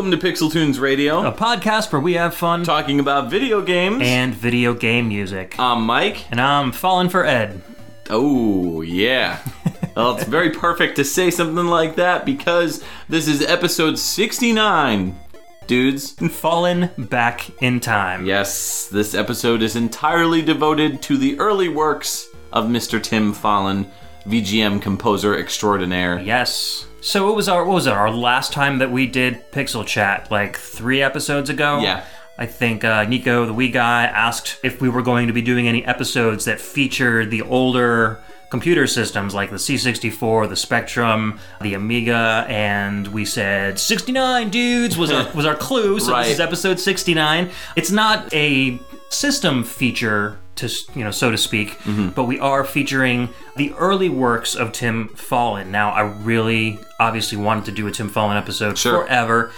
Welcome to Pixel Tunes Radio, a podcast where we have fun talking about video games. and video game music. I'm Mike. and I'm falling for Ed. Oh, yeah. well, it's very perfect to say something like that because this is episode 69, dudes. Fallen back in time. Yes, this episode is entirely devoted to the early works of Mr. Tim Follin, VGM composer extraordinaire. Yes. So it was our what was it our last time that we did Pixel Chat like three episodes ago? Yeah. I think uh, Nico, the wee guy, asked if we were going to be doing any episodes that featured the older computer systems like the C64, the Spectrum, the Amiga, and we said 69 dudes was our, was our clue. So Right. this is episode 69. It's not a system feature to you know so to speak, mm-hmm. but we are featuring the early works of Tim Follin. Now I really obviously wanted to do a Tim Follin episode Sure. forever.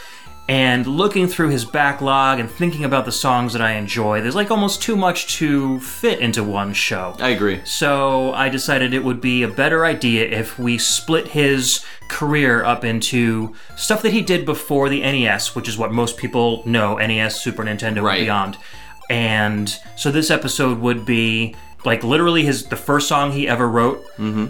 And looking through his backlog and thinking about the songs that I enjoy, there's like almost too much to fit into one show. I agree. So I decided it would be a better idea if we split his career up into stuff that he did before the NES, which is what most people know NES, Super Nintendo, Right. and beyond. And so this episode would be like literally his the first song he ever wrote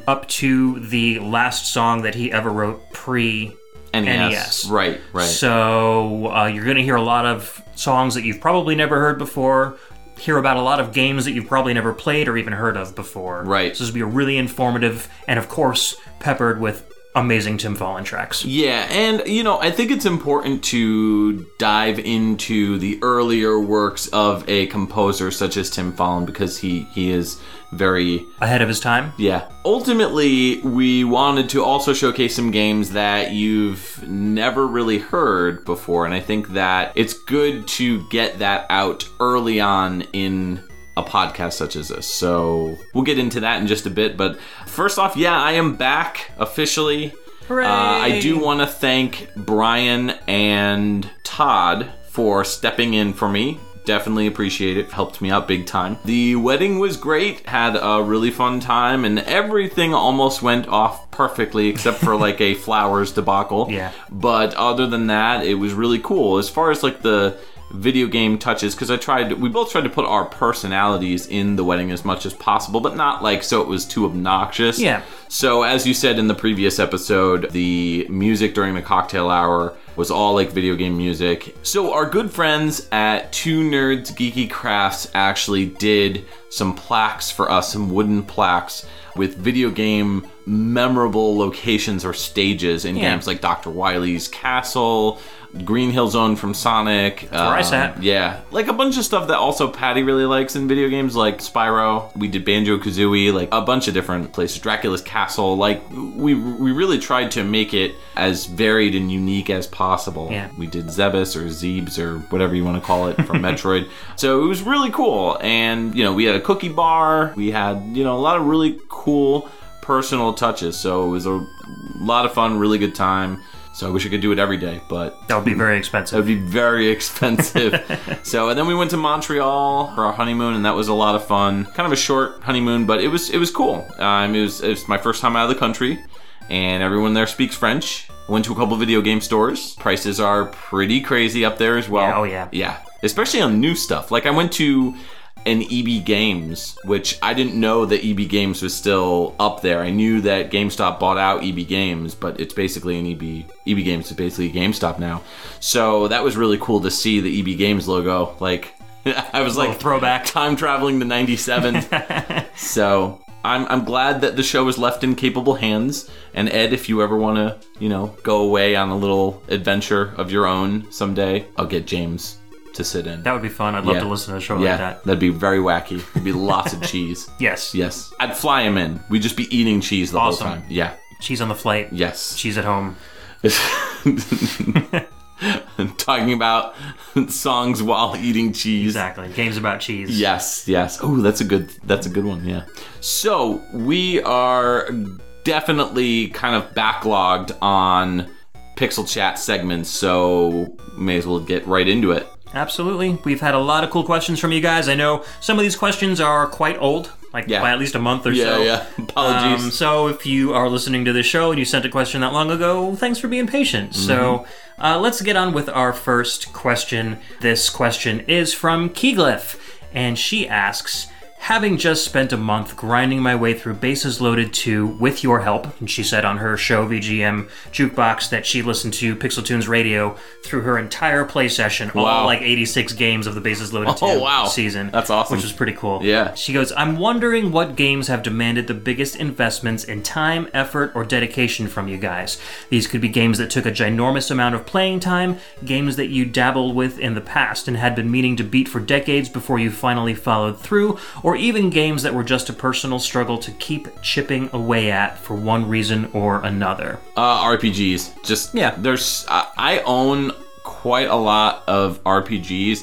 up to the last song that he ever wrote pre NES. NES. Right, right. so uh, you're going to hear a lot of songs that you've probably never heard before. Hear about a lot of games that you've probably never played or even heard of before. Right. So this will be a really informative and, of course, peppered with amazing Tim Follin tracks. Yeah, and you know, I think it's important to dive into the earlier works of a composer such as Tim Follin because he he is very Ahead of his time. yeah. Ultimately, we wanted to also showcase some games that you've never really heard before, and I think that it's good to get that out early on in a podcast such as this. So we'll get into that in just a bit, but first off, yeah, I am back officially. Hooray! Uh, I do want to thank Brian and Todd for stepping in for me. Definitely appreciate it. Helped me out big time. The wedding was great. Had a really fun time, and everything almost went off perfectly except for like a flowers debacle. Yeah. But other than that, it was really cool. As far as like the video game touches, because I tried, we both tried to put our personalities in the wedding as much as possible, but not like so it was too obnoxious. Yeah. So, as you said in the previous episode, the music during the cocktail hour was all like video game music. So, our good friends at Two Nerds Geeky Crafts actually did some plaques for us, some wooden plaques with video game memorable locations or stages in Yeah. games like Dr. Wily's Castle. Green Hill Zone from Sonic. That's where I uh, sat. Yeah, like a bunch of stuff that also Patty really likes in video games, like Spyro. We did Banjo Kazooie, like a bunch of different places. Dracula's Castle. Like we we really tried to make it as varied and unique as possible. Yeah. We did Zebus or Zebes or whatever you want to call it from Metroid. So it was really cool, and you know we had a cookie bar. We had you know a lot of really cool personal touches. So it was a lot of fun, really good time. So I wish I could do it every day, but That would be very expensive. that would be very expensive. so, and then we went to Montreal for our honeymoon, and that was a lot of fun. Kind of a short honeymoon, but it was it was cool. Um, it was it was my first time out of the country, and everyone there speaks French. Went to a couple video game stores. Prices are pretty crazy up there as well. Yeah, oh yeah. Yeah, especially on new stuff. Like I went to an EB Games, which I didn't know that EB Games was still up there. I knew that GameStop bought out EB Games, but it's basically an EB EB Games is basically GameStop now. So that was really cool to see the EB Games logo. Like I was like throwback. time traveling to 97. so I'm, I'm glad that the show is left in capable hands. And Ed, if you ever want to, you know, go away on a little adventure of your own someday, I'll get James to sit in. That would be fun. I'd love Yeah. to listen to a show yeah, like that. that'd be very wacky. There'd be lots of cheese. Yes. Yes, I'd fly him in. We'd just be eating cheese the Awesome. whole time. Yeah. Cheese on the flight. Yes. Cheese at home. Talking about songs while eating cheese. Exactly. Games about cheese. Yes, yes. Oh, that's a good that's a good one, yeah. So, we are definitely kind of backlogged on Pixel Chat segments, so may as well get right into it. Absolutely. We've had a lot of cool questions from you guys. I know some of these questions are quite old. like Yeah. by at least a month or Yeah, so. yeah. Apologies. Um, so if you are listening to this show and you sent a question that long ago, thanks for being patient. Mm-hmm. So uh, let's get on with our first question. This question is from Keyglyph, and she asks. Having just spent a month grinding my way through Bases Loaded 2 with your help, and she said on her show VGM Jukebox that she listened to Pixel Tunes Radio through her entire play session, all like 86 games of the Bases Loaded 2 Oh, wow. season. That's awesome. Which was pretty cool. Yeah. She goes, I'm wondering what games have demanded the biggest investments in time, effort, or dedication from you guys. These could be games that took a ginormous amount of playing time, games that you dabbled with in the past and had been meaning to beat for decades before you finally followed through, or even games that were just a personal struggle to keep chipping away at for one reason or another. Uh, RPGs. Just Yeah. There's I, I own quite a lot of RPGs,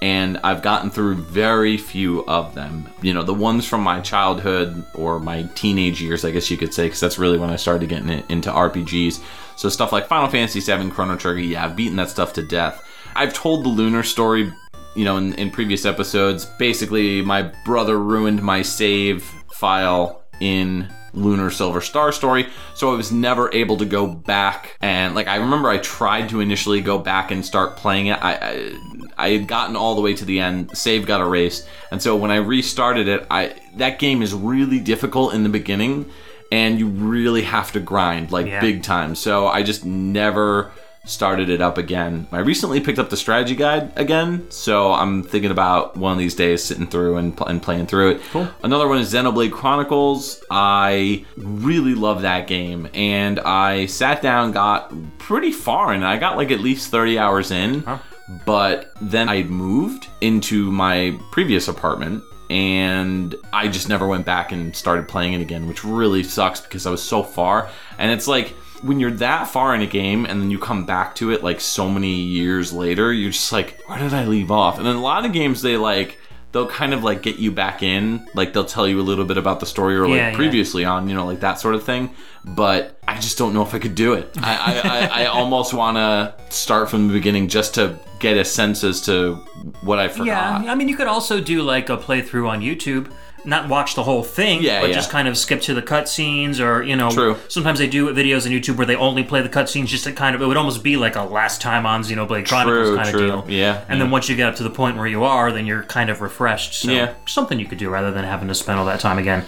and I've gotten through very few of them. You know, the ones from my childhood or my teenage years, I guess you could say, because that's really when I started getting in- into RPGs. So stuff like Final Fantasy VII, Chrono Trigger. Yeah, I've beaten that stuff to death. I've told the Lunar story. You know, in, in previous episodes, basically, my brother ruined my save file in Lunar Silver Star story, so I was never able to go back and like I remember I tried to initially go back and start playing it. I I, I had gotten all the way to the end, save got erased, and so when I restarted it, I that game is really difficult in the beginning, and you really have to grind like Yeah. big time. So I just never started it up again. I recently picked up the strategy guide again, so I'm thinking about one of these days sitting through and, pl- and playing through it. Cool. Another one is Xenoblade Chronicles. I really love that game, and I sat down, got pretty far, and I got like at least 30 hours in. But then I moved into my previous apartment and I just never went back and started playing it again, which really sucks because I was so far. And it's like when you're that far in a game and then you come back to it like so many years later, you're just like, where did I leave off? And then a lot of games they like they'll kind of like get you back in, like they'll tell you a little bit about the story or like Yeah, yeah. previously on, you know, like that sort of thing. But I just don't know if I could do it. I I, I, I almost want to start from the beginning just to get a sense as to what I forgot. Yeah, I mean, you could also do like a playthrough on YouTube. Not watch the whole thing, Yeah, but yeah. just kind of skip to the cutscenes, or you know, True. sometimes they do videos on YouTube where they only play the cutscenes, just to kind of it would almost be like a last time on Xenoblade Chronicles True, kind true. of deal. Yeah, and then once you get up to the point where you are, then you're kind of refreshed. So Yeah. something you could do rather than having to spend all that time again.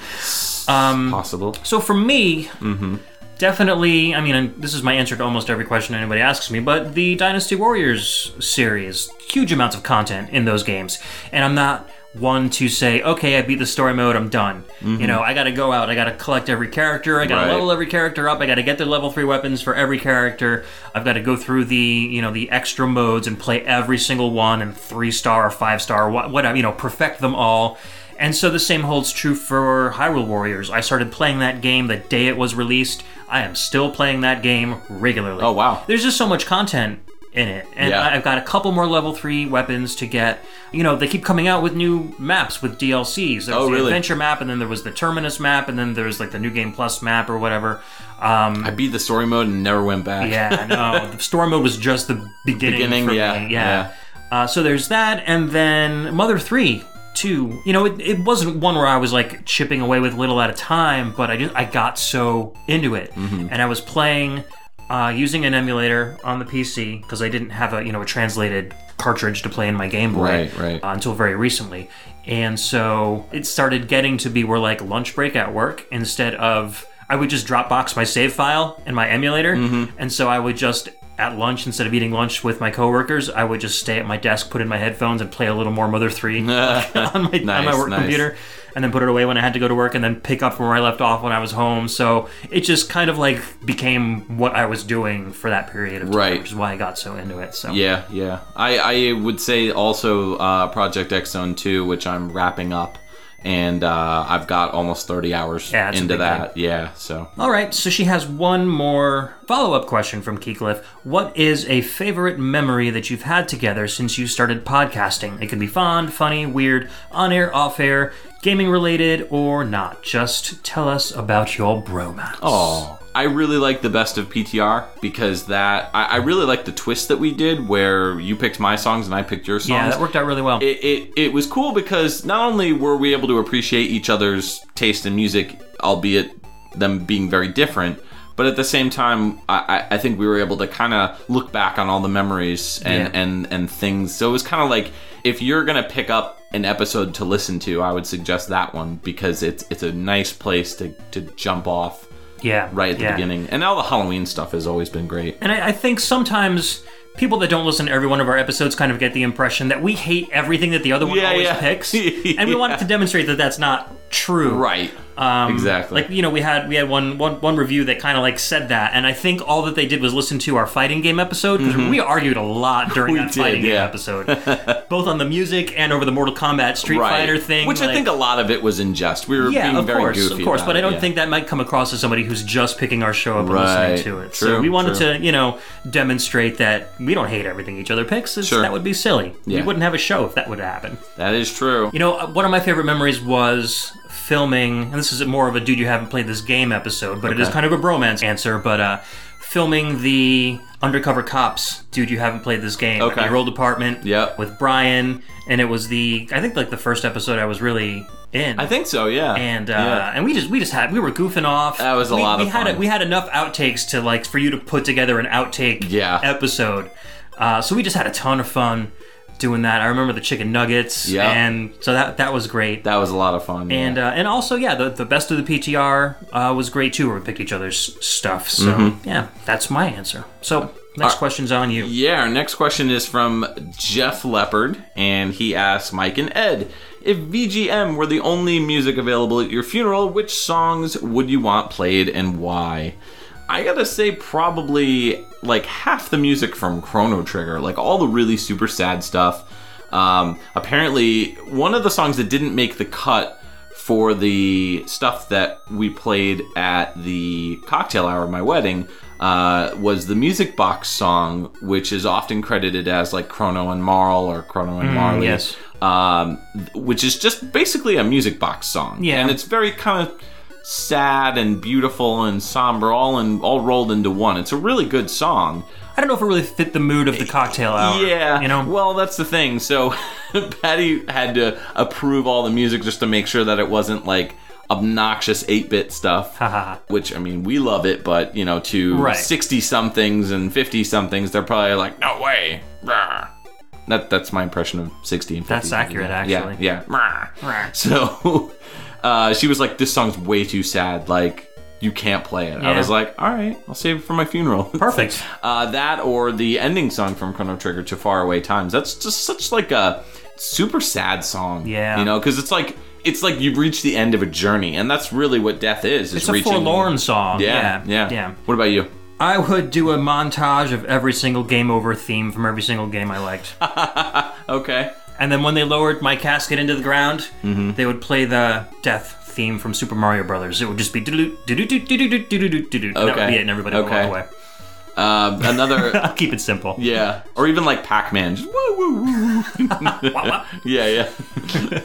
Um, Possible. So for me, Mm-hmm. definitely, I mean, and this is my answer to almost every question anybody asks me, but the Dynasty Warriors series, huge amounts of content in those games. And I'm not one to say, okay, I beat the story mode, I'm done. You know, I gotta go out, I gotta collect every character, I gotta Mm-hmm. Right. level every character up, I gotta get their level 3 weapons for every character, I've gotta go through the, you know, the extra modes and play every single one and 3 star or 5 star, what, whatever, you know, perfect them all. And so the same holds true for Hyrule Warriors. I started playing that game the day it was released. I am still playing that game regularly. Oh, wow. There's just so much content in it. And Yeah. I've got a couple more level 3 weapons to get. You know, they keep coming out with new maps with DLCs. There was Oh, the really? adventure map and then there was the Terminus map and then there's like the new game plus map or whatever. Um I beat the story mode and never went back. yeah, no, the story mode was just the beginning. Beginning, yeah, me. yeah. Uh, so there's that, and then Mother Three, too. You know, it, it wasn't one where I was like chipping away with little at a time, but I just I got so into it, Mm-hmm. and I was playing uh, using an emulator on the PC because I didn't have a you know a translated cartridge to play in my Game Boy Right, right. uh, until very recently. And so it started getting to be where like lunch break at work instead of I would just Dropbox my save file in my emulator, Mm-hmm. and so I would just at lunch instead of eating lunch with my coworkers, I would just stay at my desk, put in my headphones, and play a little more Mother Three on my on my work nice. computer, and then put it away when I had to go to work, and then pick up from where I left off when I was home. So it just kind of like became what I was doing for that period of time, Right. which is why I got so into it. So Yeah, yeah. I, I would say also uh, Project X Zone 2, which I'm wrapping up, and uh, I've got almost 30 hours Yeah, into that. Yeah, so. All right, so she has one more follow up question from Keecliff. What is a favorite memory that you've had together since you started podcasting? It can be fond, funny, weird, on air, off air, gaming related, or not. Just tell us about your bromance. Oh, I really like the best of PTR because that I, I really like the twist that we did where you picked my songs and I picked your songs. Yeah, that worked out really well. It, it, it was cool because not only were we able to appreciate each other's taste in music, albeit them being very different, but at the same time, I, I think we were able to kind of look back on all the memories and, Yeah. and, and things. So it was kind of like if you're gonna pick up an episode to listen to, I would suggest that one because it's it's a nice place to, to jump off yeah, right at the yeah. beginning. And all the Halloween stuff has always been great. And I, I think sometimes people that don't listen to every one of our episodes kind of get the impression that we hate everything that the other one Yeah, always yeah. picks, and we wanted to demonstrate that that's not true. Right. Um, Exactly. Like you know, we had we had one one one review that kind of like said that, and I think all that they did was listen to our fighting game episode because we argued a lot during Mm-hmm. That did, fighting game episode, both on the music and over the Mortal Kombat Street Fighter thing, Which I think a lot of it was in jest. We were yeah, being of very course, goofy. of course, but I don't yeah. think that might come across as somebody who's just picking our show up and listening to it. so we wanted true. to, you know, demonstrate that we don't hate everything each other picks. Sure. That would be silly. We wouldn't have a show if that would happen. that is true. You know, uh, one of my favorite memories was filming, and this is more of a dude you haven't played this game episode, but it is kind of a bromance answer, but uh, filming the undercover cops, dude you haven't played this game, Okay. your old apartment Yep. with Brian, and it was the, I think like the first episode I was really in I think so. Yeah. and uh, Yeah. and we just we just had we were goofing off. That was a we, lot we of had fun. we had enough outtakes to like for you to put together an outtake Yeah. episode. Uh, so we just had a ton of fun doing that. I remember the chicken nuggets, Yeah. and so that that was great. that was a lot of fun. yeah. and uh, and also yeah, the the best of the PTR uh, was great too. Where we picked each other's stuff. So Mm-hmm. yeah, that's my answer. So next question's on you. Yeah, our next question is from Jeff Leopard, and he asks Mike and Ed if VGM were the only music available at your funeral, which songs would you want played and why? I gotta say, probably like half the music from Chrono Trigger, like all the really super sad stuff. Um, apparently, one of the songs that didn't make the cut for the stuff that we played at the cocktail hour of my wedding uh, was the music box song, which is often credited as like Chrono and Marle or Chrono and Marley. yes. Um, which is just basically a music box song. Yeah. And it's very kind of sad and beautiful and somber all in all rolled into one. It's a really good song. I don't know if it really fit the mood of the cocktail hour. Yeah, you know. Well, that's the thing. So Patty had to approve all the music just to make sure that it wasn't like obnoxious 8-bit stuff. Which I mean, we love it, but you know, to Right. 60 somethings and 50 somethings, they're probably like, "No way." Rah. That that's my impression of 60 and 50. That's accurate, Yeah, actually. Yeah. Rah. Rah. So uh, she was like, "This song's way too sad. Like, you can't play it." I Yeah. was like, "All right, I'll save it for my funeral." Perfect. Uh, that or the ending song from Chrono Trigger to Faraway Times. That's just such like a super sad song. Yeah. you know, because it's like it's like you've reached the end of a journey, and that's really what death is. is It's a reaching, forlorn song. Yeah, yeah, yeah, yeah. What about you? I would do a montage of every single game over theme from every single game I liked. Okay. And then when they lowered my casket into the ground, Mm-hmm. they would play the death theme from Super Mario Brothers. It would just be do do do do do do do do do do. That would Okay. be it, and everybody would Okay. walk away. Um, another. I'll keep it simple. yeah, or even like. Wah, wah. yeah, yeah.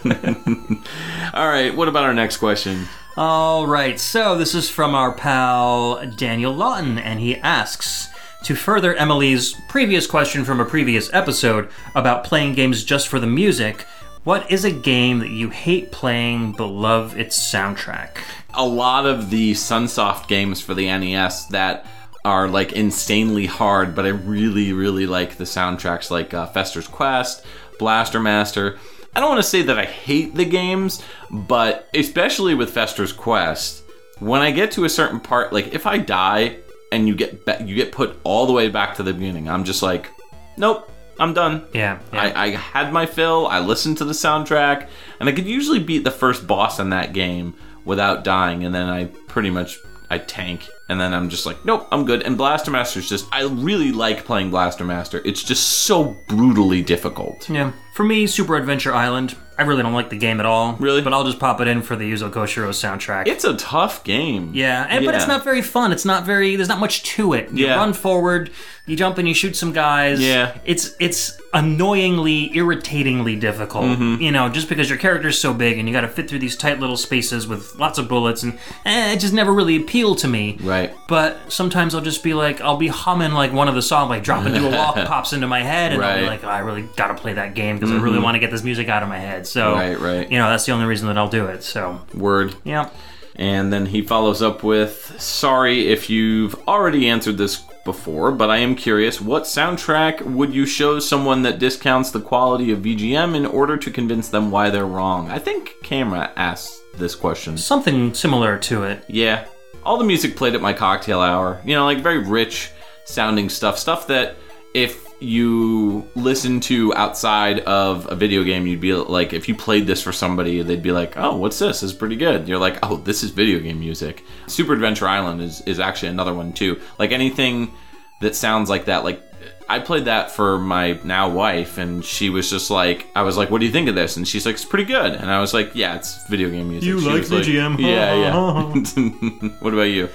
All right. What about our next question? All right, so this is from our pal Daniel Lawton, and he asks to further Emily's previous question from a previous episode about playing games just for the music. What is a game that you hate playing but love its soundtrack? a lot of the Sunsoft games for the NES that are like insanely hard, but I really, really like the soundtracks like uh, Fester's Quest, Blaster Master. I don't want to say that I hate the games, but especially with Fester's Quest, when I get to a certain part, like if I die and you get ba- you get put all the way back to the beginning, I'm just like, nope, I'm done. Yeah, yeah. I, I had my fill. I listened to the soundtrack, and I could usually beat the first boss in that game without dying. And then I pretty much I tank, and then I'm just like, nope, I'm good. And Blaster Master's just I really like playing Blaster Master. It's just so brutally difficult. yeah. For me, Super Adventure Island, I really don't like the game at all. Really? But I'll just pop it in for the Yuzo Koshiro soundtrack. It's a tough game. Yeah, and, but it's not very fun. It's not very. There's not much to it. You Yeah. run forward. You jump and you shoot some guys. Yeah. It's it's annoyingly, irritatingly difficult. Mm-hmm. You know, just because your character's so big and you got to fit through these tight little spaces with lots of bullets, and eh, it just never really appealed to me. Right. But sometimes I'll just be like, I'll be humming like one of the songs, like drop into a wall pops into my head, and I'll be like, oh, I really got to play that game because I really want to get this music out of my head. So, Right, right. you know, that's the only reason that I'll do it. So, Word. yeah. And then he follows up with Sorry if you've already answered this before, but I am curious what soundtrack would you show someone that discounts the quality of VGM in order to convince them why they're wrong? I think Camera asked this question. Something similar to it. Yeah. All the music played at my cocktail hour, you know, like very rich sounding stuff, stuff that if you listen to outside of a video game, you'd be like, if you played this for somebody, they'd be like, oh, what's this? It's pretty good. You're like, oh, this is video game music. Super Adventure Island is, is actually another one too. Like anything that sounds like that, like I played that for my now wife, and she was just like, I was like, "What do you think of this?" And she's like, "It's pretty good." And I was like, "Yeah, it's video game music." You She like was VGM? yeah, yeah. what about you?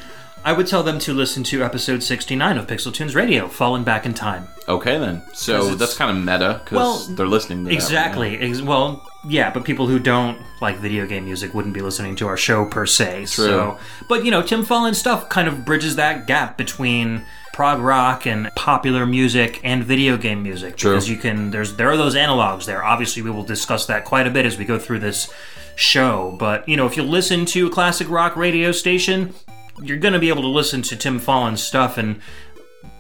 I would tell them to listen to episode 69 of Pixel Tunes Radio, Fallen Back in Time. Okay, then. So that's kind of meta because Well, they're listening to that right Exactly. Ex- well, yeah, but people who don't like video game music wouldn't be listening to our show per se. So, but you know, Tim Follin stuff kind of bridges that gap between prog rock and popular music and video game music True. because you can there's there are those analogs there. Obviously, we will discuss that quite a bit as we go through this show, but you know, if you listen to a classic rock radio station, you're going to be able to listen to Tim Follin's stuff and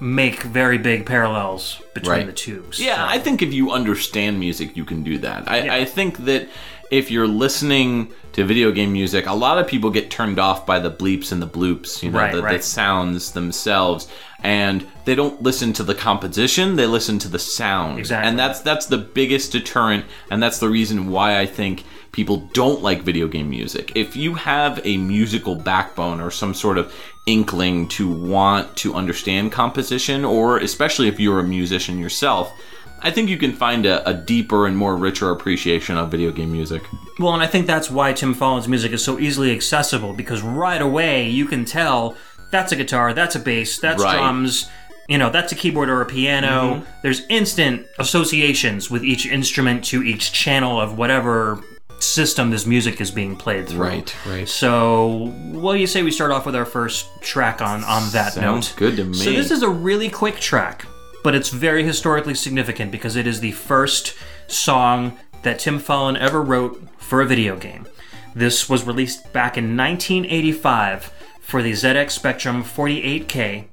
make very big parallels between Right. the two. Yeah, I think if you understand music, you can do that. I, Yeah. I think that if you're listening to video game music, a lot of people get turned off by the bleeps and the bloops, you know, Right, the, the sounds themselves, and they don't listen to the composition; they listen to the sound. Exactly. and that's that's the biggest deterrent, and that's the reason why I think people don't like video game music. If you have a musical backbone or some sort of inkling to want to understand composition, or especially if you're a musician yourself, I think you can find a, a deeper and more richer appreciation of video game music. Well, and I think that's why Tim Follin's music is so easily accessible because right away you can tell that's a guitar, that's a bass, that's Right. drums, you know, that's a keyboard or a piano. Mm-hmm. There's instant associations with each instrument to each channel of whatever system this music is being played through. Right, right. So, what do you say we start off with our first track on on that Sounds note? good to me. So this is a really quick track, but it's very historically significant because it is the first song that Tim Follin ever wrote for a video game. This was released back in 1985 for the ZX Spectrum 48K.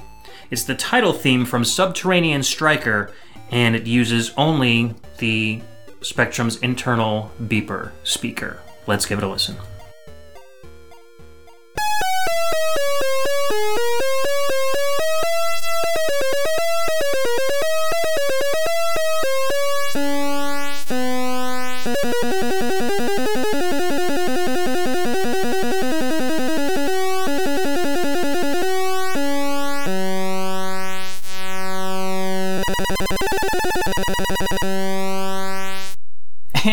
It's the title theme from Subterranean Stryker, and it uses only the Spectrum's internal beeper speaker. Let's give it a listen.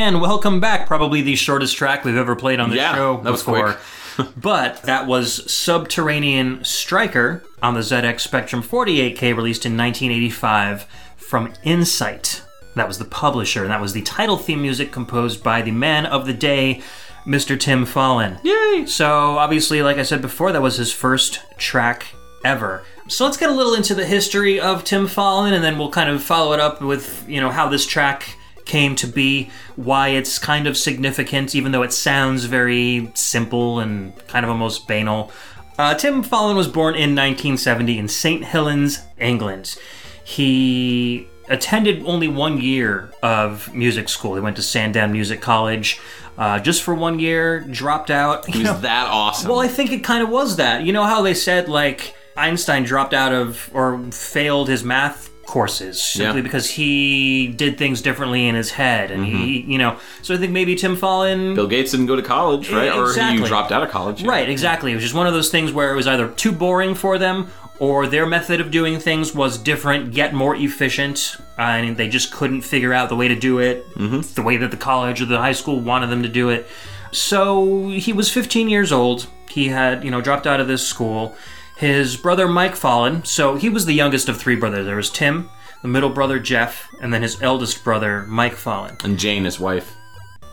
And welcome back. Probably the shortest track we've ever played on the Yeah, show that was before. quick. but that was Subterranean Stryker on the ZX Spectrum 48K released in 1985 from Insight. That was the publisher, and that was the title theme music composed by the man of the day, Mr. Tim Follin. Yay! So, obviously, like I said before, that was his first track ever. So let's get a little into the history of Tim Follin, and then we'll kind of follow it up with, you know, how this track came to be, why it's kind of significant, even though it sounds very simple and kind of almost banal. Uh, Tim Follin was born in 1970 in St. Helens, England. He attended only one year of music school. He went to Sandown Music College uh, just for one year, dropped out. He was that awesome. Well, I think it kind of was that. You know how they said like Einstein dropped out of or failed his math courses simply Yeah. Mm-hmm. because he did things differently in his head, and he, you know. So I think maybe Tim Follin. Bill Gates didn't go to college, right? Or he dropped out of college. yeah. Right, exactly. It was just one of those things where it was either too boring for them or their method of doing things was different yet more efficient uh, and they just couldn't figure out the way to do it the way that the college or the high school wanted them to do it. So he was 15 years old. He had, you know, dropped out of this school. His brother Mike Follin, so he was the youngest of three brothers. There was Tim, the middle brother Geoff, and then his eldest brother Mike Follin. And Jane, his wife.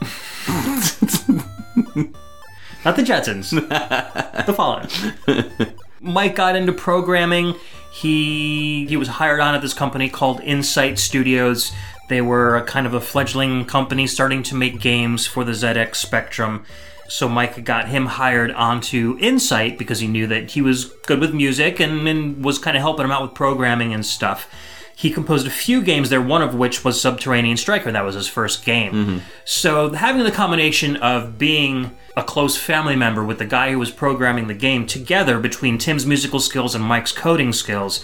Not the Jetsons, the Follin. Mike got into programming. He he was hired on at this company called Insight Studios. They were a kind of a fledgling company starting to make games for the ZX Spectrum. So Mike got him hired onto Insight because he knew that he was good with music and, and was kind of helping him out with programming and stuff. He composed a few games there, one of which was Subterranean Stryker. That was his first game. Mm-hmm. So having the combination of being a close family member with the guy who was programming the game together between Tim's musical skills and Mike's coding skills,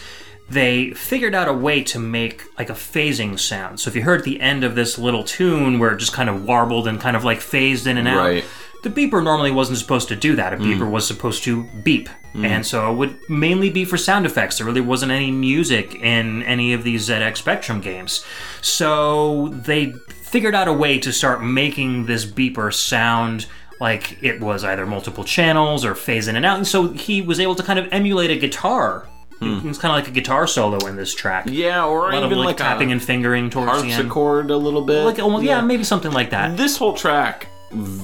they figured out a way to make like a phasing sound. So if you heard the end of this little tune where it just kind of warbled and kind of like phased in and out, Right. The beeper normally wasn't supposed to do that. A beeper mm. was supposed to beep. Mm. And so it would mainly be for sound effects. There really wasn't any music in any of these ZX Spectrum games. So they figured out a way to start making this beeper sound like it was either multiple channels or phase in and out. And so he was able to kind of emulate a guitar. It hmm. was kind of like a guitar solo in this track. Yeah, or A lot of even like, like, tapping a and fingering towards the end. harpsichord a little bit. Like, oh, well, yeah, maybe something like that. This whole track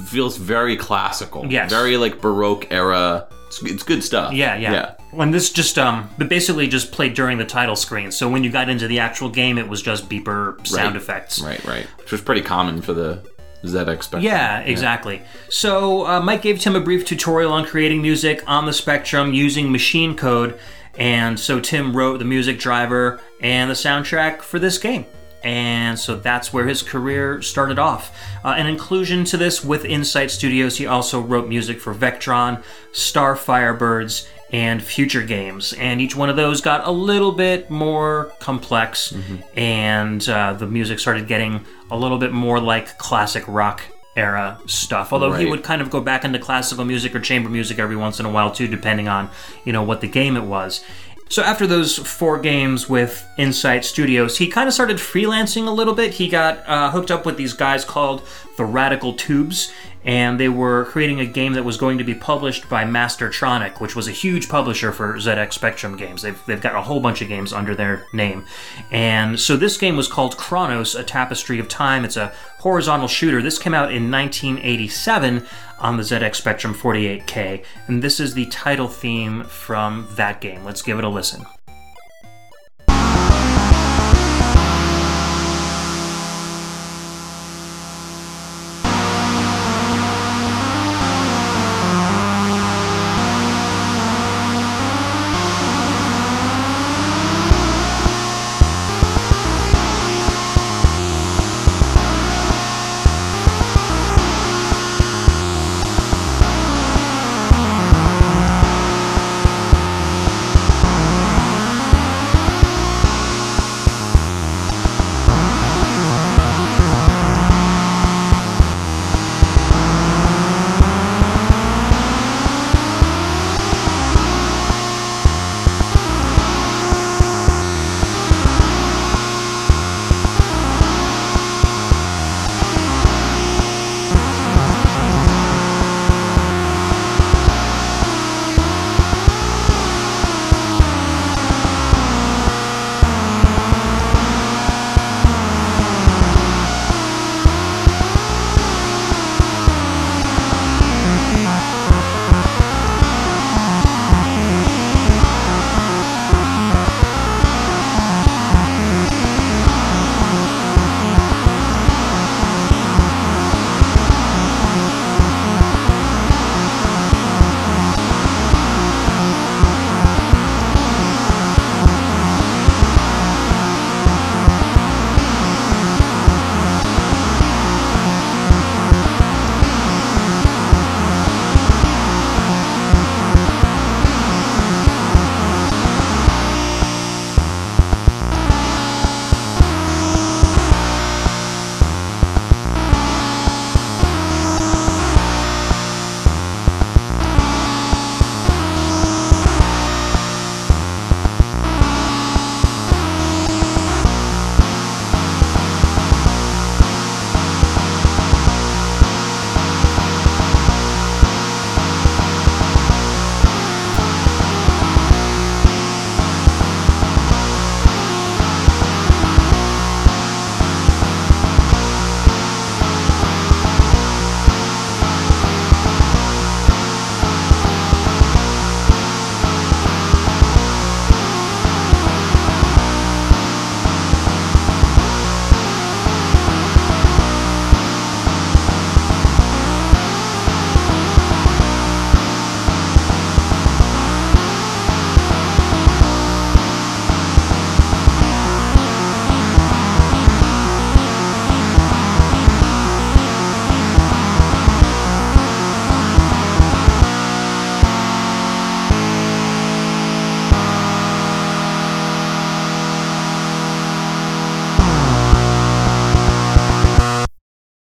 feels very classical. Yes. Very like Baroque era. It's, it's good stuff. Yeah, yeah. yeah. When this just um, but basically just played during the title screen. So when you got into the actual game, it was just beeper sound Right. effects. Right, right. Which was pretty common for the ZX Spectrum. Yeah, exactly. So uh, Mike gave Tim a brief tutorial on creating music on the Spectrum using machine code, and so Tim wrote the music driver and the soundtrack for this game. And so that's where his career started off. Uh, an inclusion to this with Insight Studios, he also wrote music for Vectron, Star Firebirds, and future games. And each one of those got a little bit more complex, and uh, the music started getting a little bit more like classic rock era stuff. Although he would kind of go back into classical music or chamber music every once in a while too, depending on you know what the game it was. So after those four games with Insight Studios, he kind of started freelancing a little bit. He got uh, hooked up with these guys called the Radical Tubes, and they were creating a game that was going to be published by Mastertronic, which was a huge publisher for ZX Spectrum games. They've, they've got a whole bunch of games under their name. And so this game was called Chronos, A Tapestry of Time. It's a horizontal shooter. This came out in 1987 on the ZX Spectrum 48K, and this is the title theme from that game. Let's give it a listen.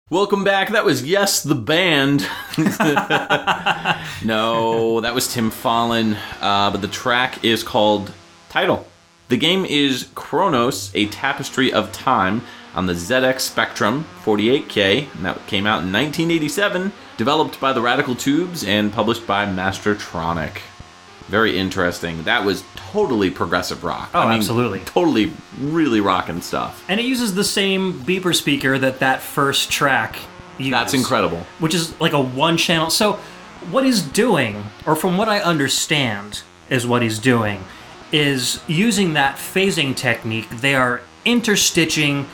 Welcome back. That was Yes, the band. no, that was Tim Follin, uh, but the track is called Title. The game is Chronos, a tapestry of time on the ZX Spectrum 48K, and that came out in 1987, developed by the Radical Tubes and published by Mastertronic. Very interesting. That was totally progressive rock. Oh, absolutely. Totally, really rocking stuff. And it uses the same beeper speaker that that first track uses. That's incredible. Which is like a one channel. So, what he's doing, or from what I understand, is what he's doing, is using that phasing technique. They are interstitching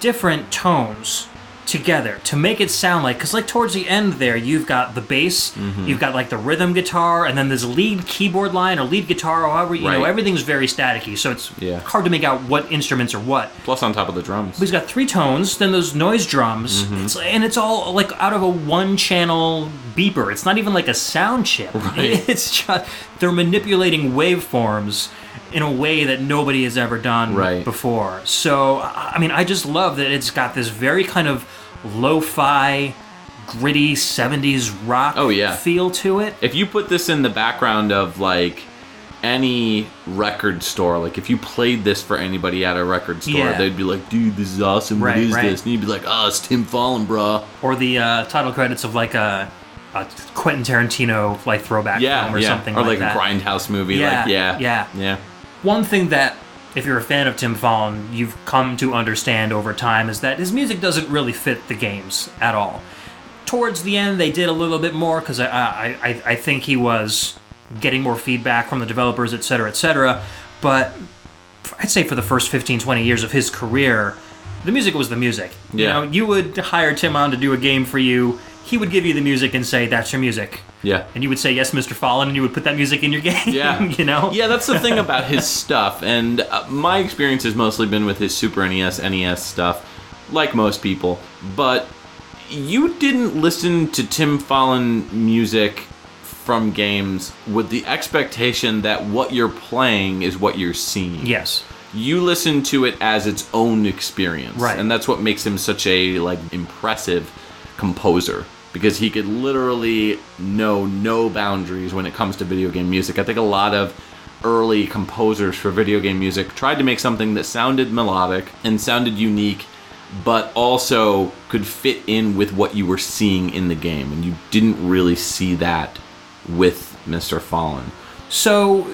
different tones together to make it sound like because like towards the end there you've got the bass Mm-hmm. you've got like the rhythm guitar and then there's lead keyboard line or lead guitar or however you know everything's very staticky so it's Yeah. hard to make out what instruments are what Plus, on top of the drums. He's got three tones, then those noise drums, Mm-hmm. it's, and it's all like out of a one-channel beeper. It's not even like a sound chip. Right. It's just they're manipulating waveforms in a way that nobody has ever done Right. before. So, I mean, I just love that it's got this very kind of lo-fi, gritty '70s rock Oh, yeah. feel to it. if you put this in the background of like any record store, like if you played this for anybody at a record store, Yeah. they'd be like, "Dude, this is awesome. Right, what is right. this?" And you'd be like, "Oh, it's Tim Follin, bruh." Or the uh, title credits of like a, a Quentin Tarantino like throwback Yeah, film or yeah. something or like, like, that. a grindhouse movie. Yeah, like, yeah, yeah. yeah. One thing that, if you're a fan of Tim Follin, you've come to understand over time is that his music doesn't really fit the games at all. Towards the end, they did a little bit more because I, I, I, I think he was getting more feedback from the developers, et cetera, et cetera. But I'd say for the first 15, 20 years of his career, the music was the music. You know, you would hire Tim on to do a game for you. He would give you the music and say, "That's your music," Yeah. and you would say, "Yes, Mr. Follin," and you would put that music in your game. Yeah. you know. Yeah, that's the thing about his stuff, and uh, my experience has mostly been with his Super NES, NES stuff, like most people. But you didn't listen to Tim Follin music from games with the expectation that what you're playing is what you're seeing. Yes. You listen to it as its own experience, Right. And that's what makes him such a like impressive composer because he could literally know no boundaries when it comes to video game music. I think a lot of early composers for video game music tried to make something that sounded melodic and sounded unique but also could fit in with what you were seeing in the game and you didn't really see that with Mr. Follin. So,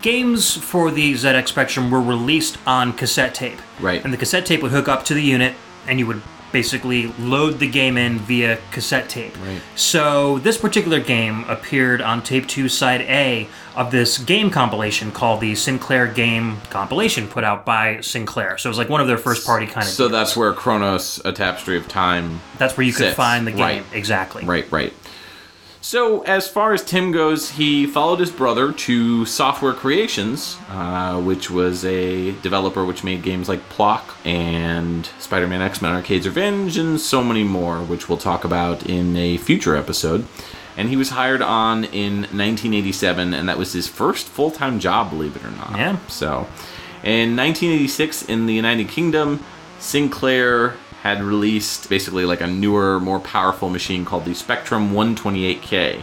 games for the ZX Spectrum were released on cassette tape. Right. And the cassette tape would hook up to the unit, and you would basically load the game in via cassette tape. Right. So, this particular game appeared on Tape 2 Side A of this game compilation called the Sinclair Game Compilation, put out by Sinclair. So, it was like one of their first party kind of So deals. that's where Chronos, A Tapestry of Time. That's where you could find the game. Right. Exactly. Right, right. So, as far as Tim goes, he followed his brother to Software Creations, uh, which was a developer which made games like Plok and Spider Man X Men Arcade's Revenge, and so many more, which we'll talk about in a future episode. And he was hired on in 1987, and that was his first full time job, believe it or not. Yeah. So, in 1986, in the United Kingdom, Sinclair had released basically like a newer, more powerful machine called the Spectrum 128K.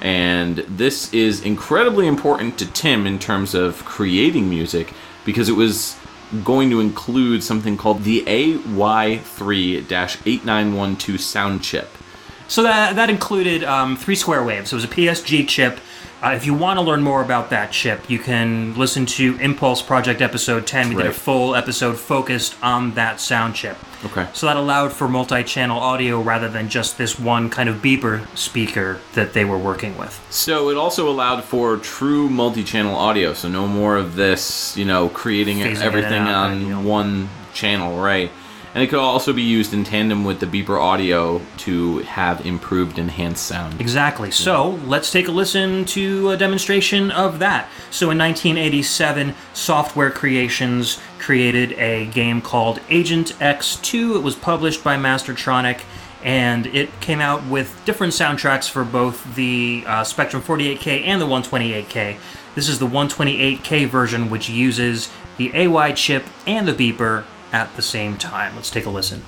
And this is incredibly important to Tim in terms of creating music because it was going to include something called the AY3-8912 sound chip. So that that included um, three square waves. It was a PSG chip. Uh, if you want to learn more about that chip, you can listen to Impulse Project episode 10. We did a full episode focused on that sound chip. Okay. So that allowed for multi-channel audio rather than just this one kind of beeper speaker that they were working with. So it also allowed for true multi-channel audio, so no more of this, you know, creating Phasing everything on kind of deal. one channel, right? And it could also be used in tandem with the beeper audio to have improved enhanced sound. Exactly. So let's take a listen to a demonstration of that. So in 1987, Software Creations created a game called Agent X2. It was published by Mastertronic. And it came out with different soundtracks for both the uh, Spectrum 48K and the 128K. This is the 128K version, which uses the AY chip and the beeper at the same time. Let's take a listen.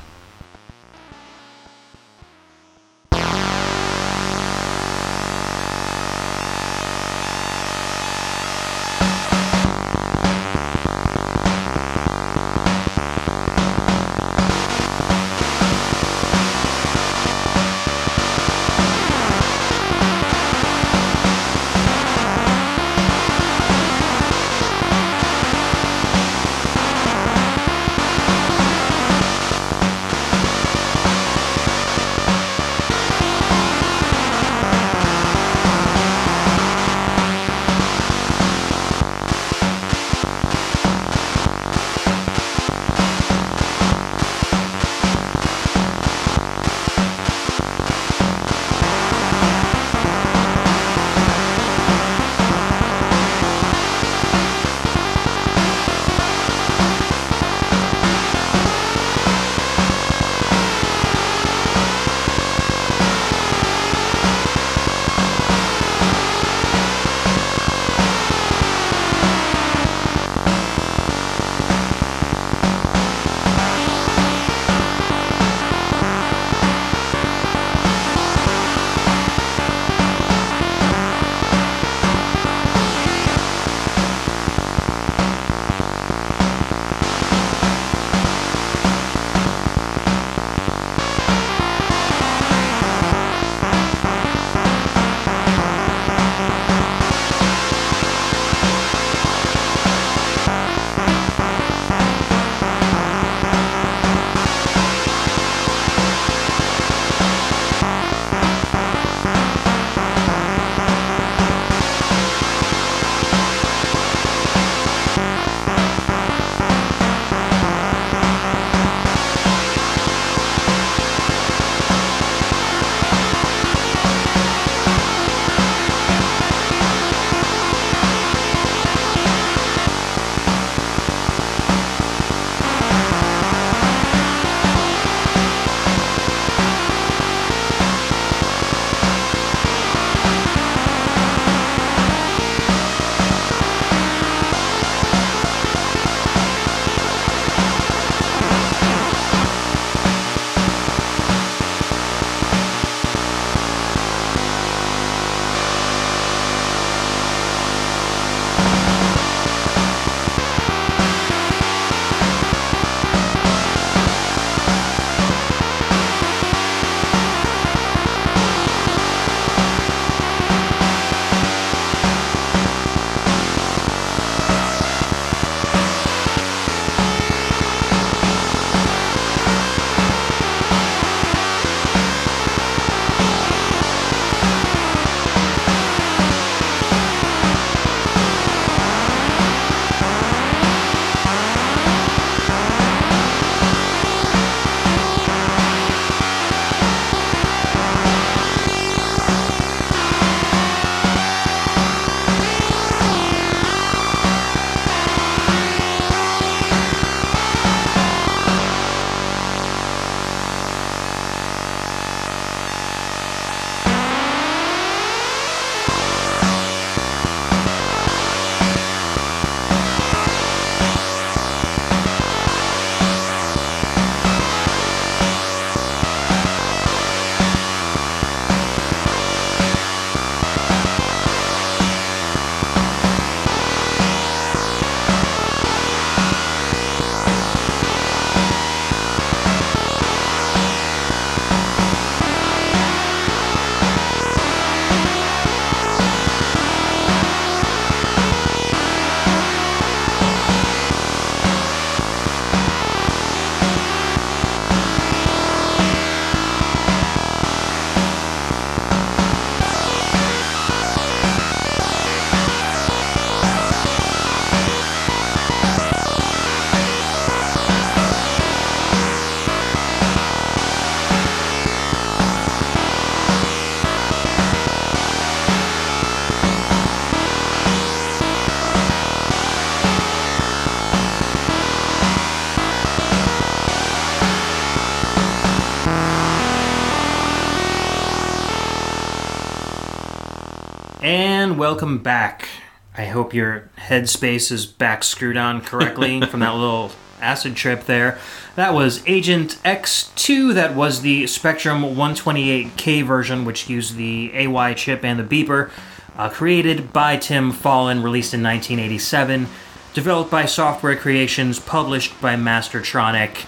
Welcome back. I hope your headspace is back screwed on correctly from that little acid trip there. That was Agent X2, that was the Spectrum 128K version, which used the AY chip and the beeper. Uh, created by Tim Follin, released in 1987. Developed by Software Creations, published by Mastertronic.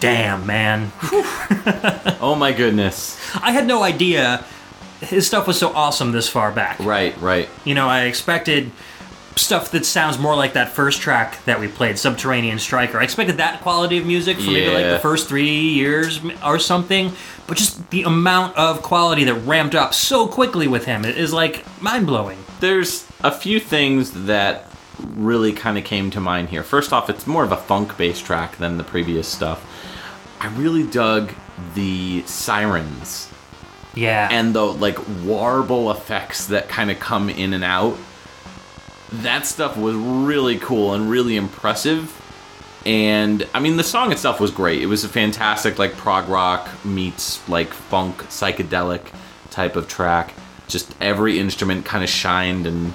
Damn, man. Oh my goodness. I had no idea his stuff was so awesome this far back. Right, right. You know, I expected stuff that sounds more like that first track that we played, Subterranean Stryker. I expected that quality of music for maybe like the first three years or something, but just the amount of quality that ramped up so quickly with him is like mind blowing. There's a few things that really kind of came to mind here. First off, it's more of a funk based track than the previous stuff. I really dug the sirens Yeah. and the like warble effects that kind of come in and out. That stuff was really cool and really impressive. And I mean, the song itself was great. It was a fantastic, like prog rock meets like funk psychedelic type of track. Just every instrument kind of shined, and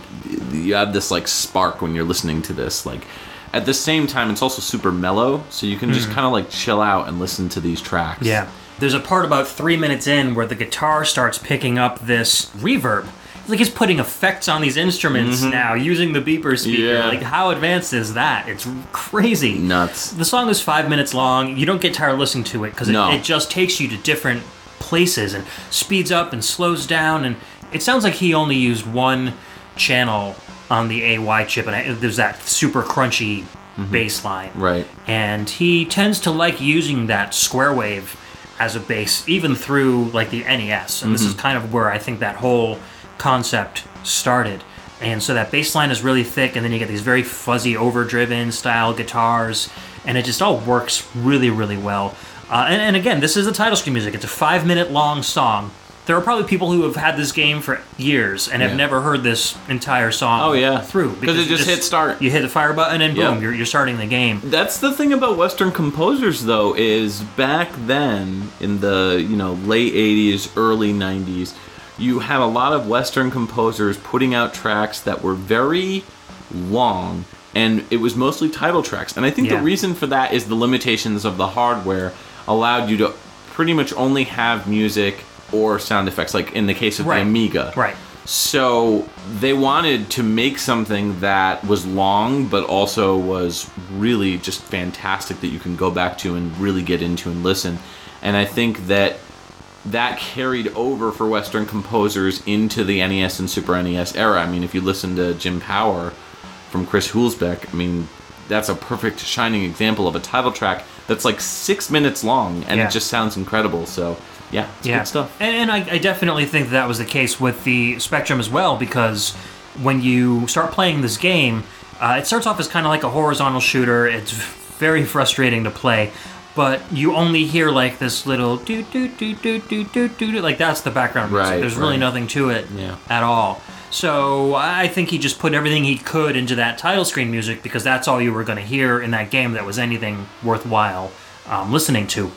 you have this like spark when you're listening to this. Like at the same time, it's also super mellow, so you can just hmm. kind of like chill out and listen to these tracks. Yeah. There's a part about three minutes in where the guitar starts picking up this reverb. It's like he's putting effects on these instruments now using the beeper speaker. Mm-hmm. Yeah. Like, how advanced is that? It's crazy. nuts. The song is five minutes long. You don't get tired listening to it because it, No. it just takes you to different places and speeds up and slows down. And it sounds like he only used one channel on the AY chip, and I, there's that super crunchy bass line. Mm-hmm. Right. And he tends to like using that square wave as a bass, even through like the NES. And this is kind of where I think that whole concept started. And so that bass line is really thick, and then you get these very fuzzy, overdriven style guitars, and it just all works really, really well. Uh, and, and again, this is the title screen music. It's a five minute long song. There are probably people who have had this game for years and have Yeah. never heard this entire song Oh, yeah. through because it you just hit start. You hit the fire button and boom, Yep. you're, you're starting the game. That's the thing about Western composers, though, is back then in the you know late '80s, early '90s, you had a lot of Western composers putting out tracks that were very long, and it was mostly title tracks. And I think Yeah. the reason for that is the limitations of the hardware allowed you to pretty much only have music or sound effects, like in the case of Right. the Amiga. Right. So they wanted to make something that was long, but also was really just fantastic that you can go back to and really get into and listen. And I think that that carried over for Western composers into the NES and Super NES era. I mean, if you listen to Jim Power from Chris Hulsbeck, I mean, that's a perfect shining example of a title track that's like six minutes long and Yeah. it just sounds incredible. So, yeah, it's good stuff. And, and I, I definitely think that was the case with the Spectrum as well, because when you start playing this game, uh, it starts off as kind of like a horizontal shooter. It's very frustrating to play, but you only hear like this little do do do do do do do like that's the background music. Right, There's really right. nothing to it Yeah. at all. So I think he just put everything he could into that title screen music because that's all you were going to hear in that game that was anything worthwhile um, listening to.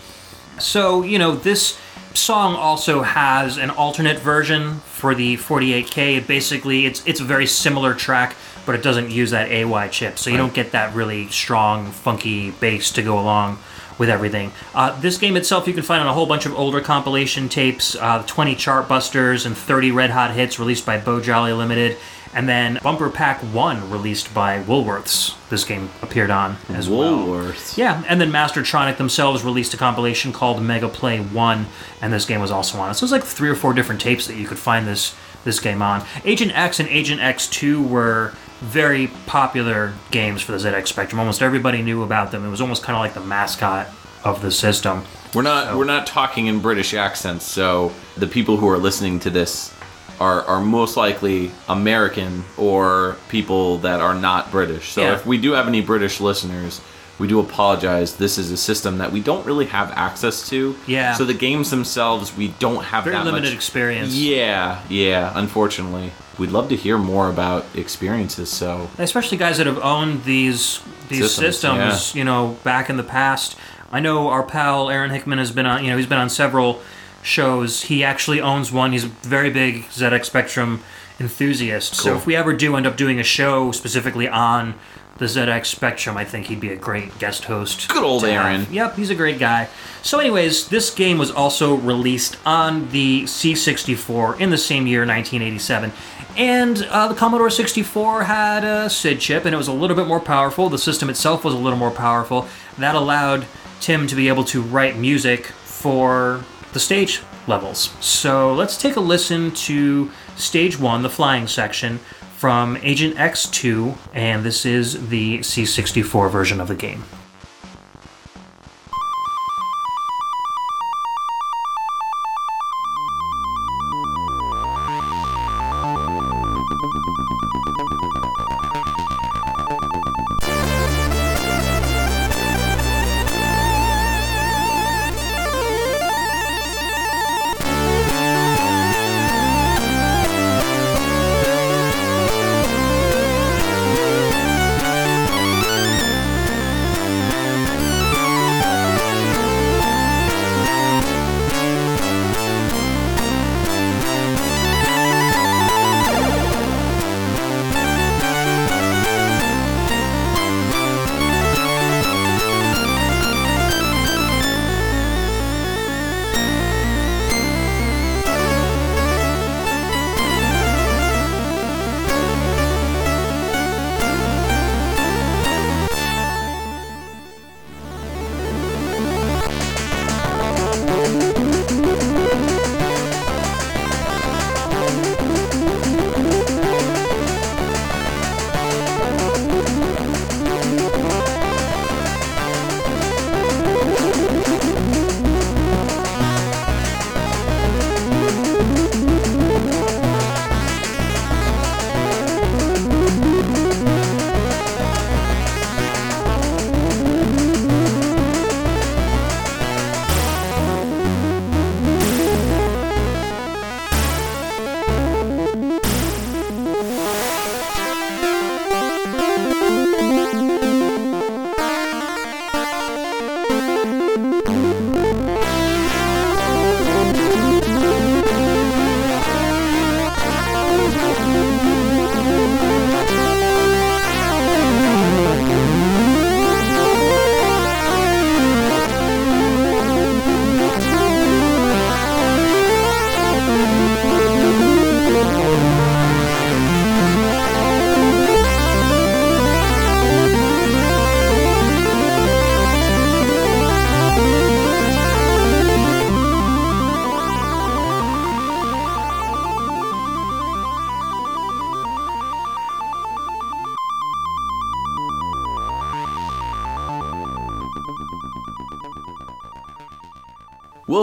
So, you know, this song also has an alternate version for the 48K. It basically it's it's a very similar track, but it doesn't use that AY chip. So you don't get that really strong funky bass to go along with everything. Uh, this game itself you can find on a whole bunch of older compilation tapes, uh, 20 chart busters and 30 red hot hits released by Beau Jolly Limited. And then Bumper Pack 1 released by Woolworths. This game appeared on as well. Woolworths. Yeah, and then Mastertronic themselves released a compilation called Mega Play One, and this game was also on it. So it was like three or four different tapes that you could find this this game on. Agent X and Agent X Two were very popular games for the ZX Spectrum. Almost everybody knew about them. It was almost kind of like the mascot of the system. We're not we're not talking in British accents, so the people who are listening to this are are most likely American or people that are not British. So Yeah. if we do have any British listeners, we do apologize. This is a system that we don't really have access to. Yeah. So the games themselves, we don't have Very that limited much. experience. Yeah, yeah. Unfortunately, we'd love to hear more about experiences. So especially guys that have owned these these Systems, systems, you know, back in the past. I know our pal Aaron Hickman has been on, you know, he's been on several shows. He actually owns one. He's a very big ZX Spectrum enthusiast. So if we ever do end up doing a show specifically on the ZX Spectrum, I think he'd be a great guest host. Good old to have. Aaron. Yep, he's a great guy. So, anyways, this game was also released on the C64 in the same year, 1987. And uh, the Commodore 64 had a SID chip, and it was a little bit more powerful. The system itself was a little more powerful. That allowed Tim to be able to write music for the stage levels. So, let's take a listen to Stage 1, the flying section, from Agent X2, and this is the C64 version of the game.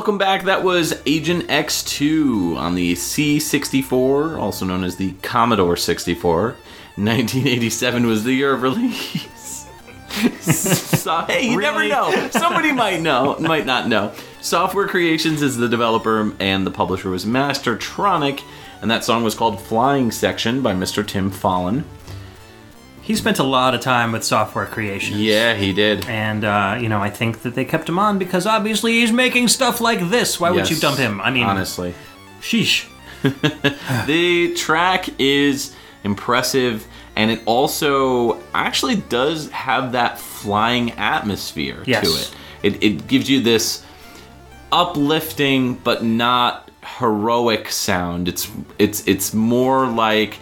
Welcome back. That was Agent X2 on the C64, also known as the Commodore 64. 1987 was the year of release. so, hey, you never know. Somebody might know, might not know. Software Creations is the developer, and the publisher was Mastertronic, and that song was called Flying Section by Mr. Tim Follin. He spent a lot of time with software creation. Yeah, he did. And, uh, you know, I think that they kept him on because obviously he's making stuff like this. Why would you dump him? I mean, honestly. sheesh. The track is impressive and it also actually does have that flying atmosphere Yes. to it. it. It gives you this uplifting but not heroic sound. It's it's it's more like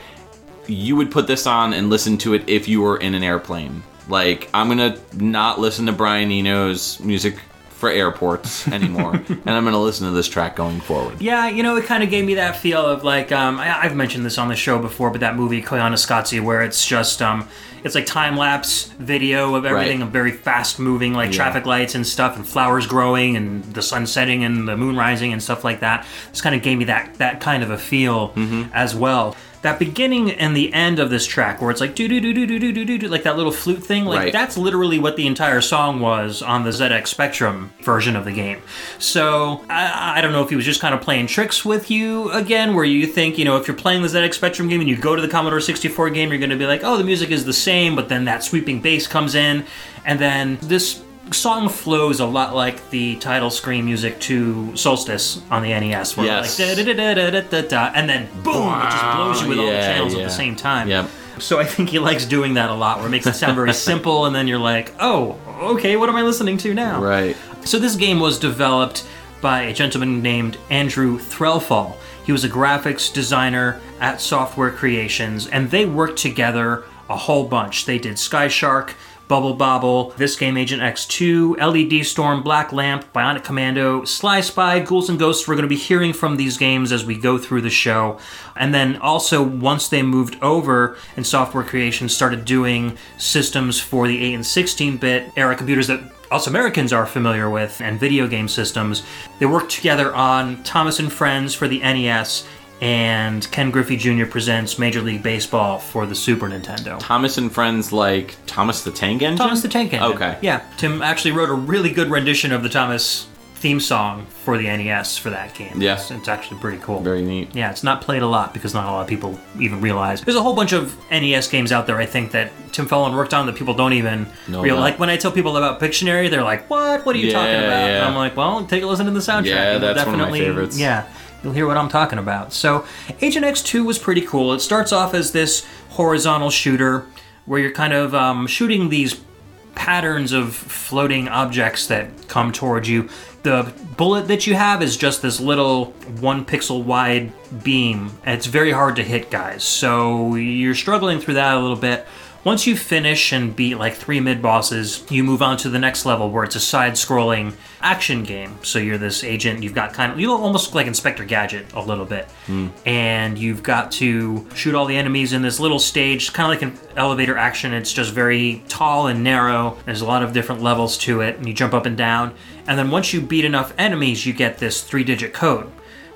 you would put this on and listen to it if you were in an airplane. Like I'm gonna not listen to Brian Eno's music for airports anymore, and I'm gonna listen to this track going forward. Yeah, you know, it kind of gave me that feel of like um, I, I've mentioned this on the show before, but that movie Koyaanisqatsi, where it's just um, it's like time lapse video of everything, Right. of very fast moving, like Yeah. traffic lights and stuff, and flowers growing, and the sun setting, and the moon rising, and stuff like that. This kind of gave me that that kind of a feel Mm-hmm. as well. That beginning and the end of this track, where it's like do do do do do do do do, like that little flute thing, like Right. that's literally what the entire song was on the ZX Spectrum version of the game. So I, I don't know if he was just kind of playing tricks with you again, where you think, you know, if you're playing the ZX Spectrum game and you go to the Commodore 64 game, you're going to be like, oh, the music is the same, but then that sweeping bass comes in, and then this song flows a lot like the title screen music to Solstice on the NES, where Yes. like da da da da da da da, and then boom, it just blows you with all the Yeah, channels at the same time. Yep. So I think he likes doing that a lot, where it makes it sound very simple, and then you're like, oh, okay, what am I listening to now? Right. So this game was developed by a gentleman named Andrew Threlfall. He was a graphics designer at Software Creations, and they worked together a whole bunch. They did Sky Shark, Bubble Bobble, This Game Agent X2, LED Storm, Black Lamp, Bionic Commando, Sly Spy, Ghouls and Ghosts. We're going to be hearing from these games as we go through the show. And then also, once they moved over and Software creation started doing systems for the 8 and 16 bit era computers that us Americans are familiar with and video game systems. They worked together on Thomas and Friends for the NES and Ken Griffey Jr. presents Major League Baseball for the Super Nintendo. Thomas and friends like Thomas the Tank Engine. Thomas the Tank Engine. Okay. Yeah, Tim actually wrote a really good rendition of the Thomas theme song for the NES for that game. Yeah. It's, it's actually pretty cool. Very neat. Yeah, it's not played a lot because not a lot of people even realize. There's a whole bunch of NES games out there, I think, that Tim Follin worked on that people don't even No, real. no. Like when I tell people about Pictionary, they're like, "What? What are you talking about?" yeah. And I'm like, "Well, take a listen to the soundtrack. Yeah, that's one of my definitely- favorites. Yeah, you'll hear what I'm talking about." So, Agent X2 was pretty cool. It starts off as this horizontal shooter where you're kind of um, shooting these patterns of floating objects that come towards you. The bullet that you have is just this little one pixel wide beam. It's very hard to hit, guys. So you're struggling through that a little bit. Once you finish and beat like three mid bosses, you move on to the next level where it's a side scrolling action game. So you're this agent, you've got kind of, you almost look like Inspector Gadget a little bit. Hmm. And you've got to shoot all the enemies in this little stage, kind of like an elevator action. It's just very tall and narrow. There's a lot of different levels to it, and you jump up and down. And then once you beat enough enemies, you get this three digit code.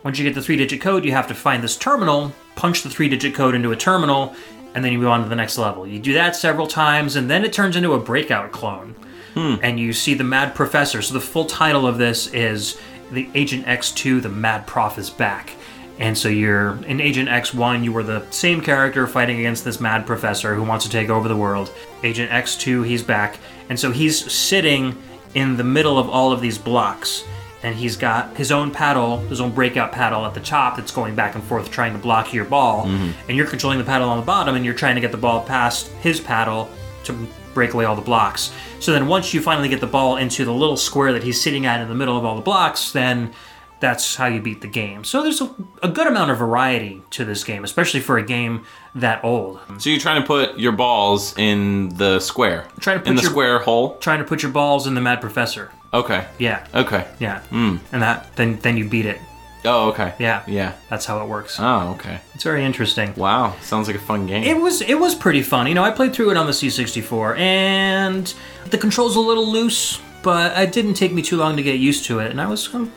Once you get the three digit code, you have to find this terminal, punch the three digit code into a terminal, and then you move on to the next level. You do that several times, and then it turns into a breakout clone. Hmm. And you see the Mad Professor. So the full title of this is The Agent X2 The Mad Prof is Back. And so you're in Agent X1, you were the same character fighting against this mad professor who wants to take over the world. Agent X2, he's back. And so he's sitting in the middle of all of these blocks and he's got his own paddle, his own breakout paddle at the top that's going back and forth trying to block your ball. Mm-hmm. And you're controlling the paddle on the bottom and you're trying to get the ball past his paddle to break away all the blocks. So then once you finally get the ball into the little square that he's sitting at in the middle of all the blocks, then that's how you beat the game. So there's a, a good amount of variety to this game, especially for a game that old. So you're trying to put your balls in the square. Trying to put in the your- square hole. Trying to put your balls in the Mad Professor. Okay. Yeah. Okay. Yeah. And that then then you beat it. Oh, okay. Yeah. Yeah. That's how it works. Oh, okay. It's very interesting. Wow. Sounds like a fun game. It was it was pretty fun. You know, I played through it on the C64 and the controls a little loose, but it didn't take me too long to get used to it and I was um,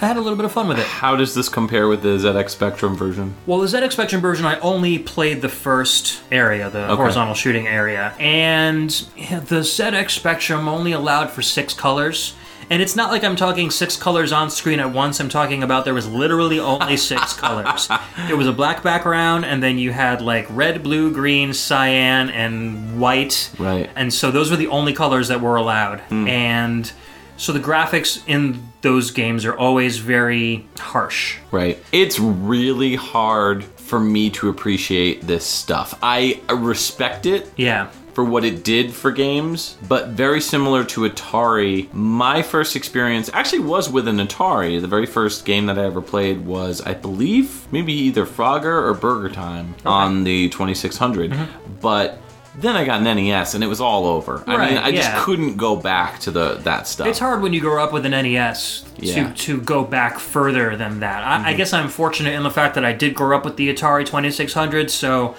I had a little bit of fun with it. How does this compare with the ZX Spectrum version? Well, the ZX Spectrum version, I only played the first area, the horizontal shooting area, and the ZX Spectrum only allowed for six colors. And it's not like I'm talking six colors on screen at once. I'm talking about there was literally only six colors. It was a black background, and then you had like red, blue, green, cyan, and white. Right. And so those were the only colors that were allowed. Hmm. And so the graphics in those games are always very harsh. Right. It's really hard for me to appreciate this stuff. I respect it Yeah. For what it did for games, but very similar to Atari. My first experience actually was with an Atari. The very first game that I ever played was, I believe, maybe either Frogger or Burger Time on the 2600. But then I got an NES and it was all over. I mean, I just couldn't go back to the that stuff. It's hard when you grow up with an NES Yeah. Mm-hmm. to, to go back further than that. I, I guess I'm fortunate in the fact that I did grow up with the Atari 2600, so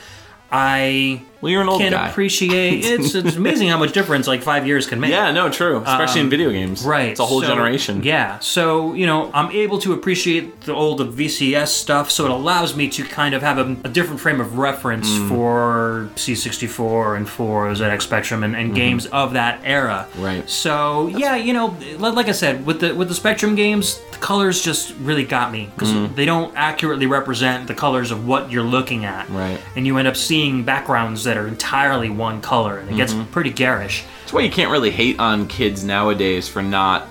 I Well, you're an old can guy. appreciate. It's it's amazing how much difference like five years can make. Yeah, no, true. Especially in video games. Um, Right. It's a whole so- generation. Yeah. So, you know, I'm able to appreciate the old VCS stuff, so it allows me to kind of have a, a different frame of reference Mm. for C64 and for ZX Spectrum and, and games of that era. Mm-hmm. Right. So, yeah, you know, like I said, with the with the Spectrum games, the colors just really got me because they don't accurately represent the colors of what you're looking at. Mm. Right. And you end up seeing backgrounds that are entirely one color, and it gets Mm-hmm. pretty garish. That's why you can't really hate on kids nowadays for not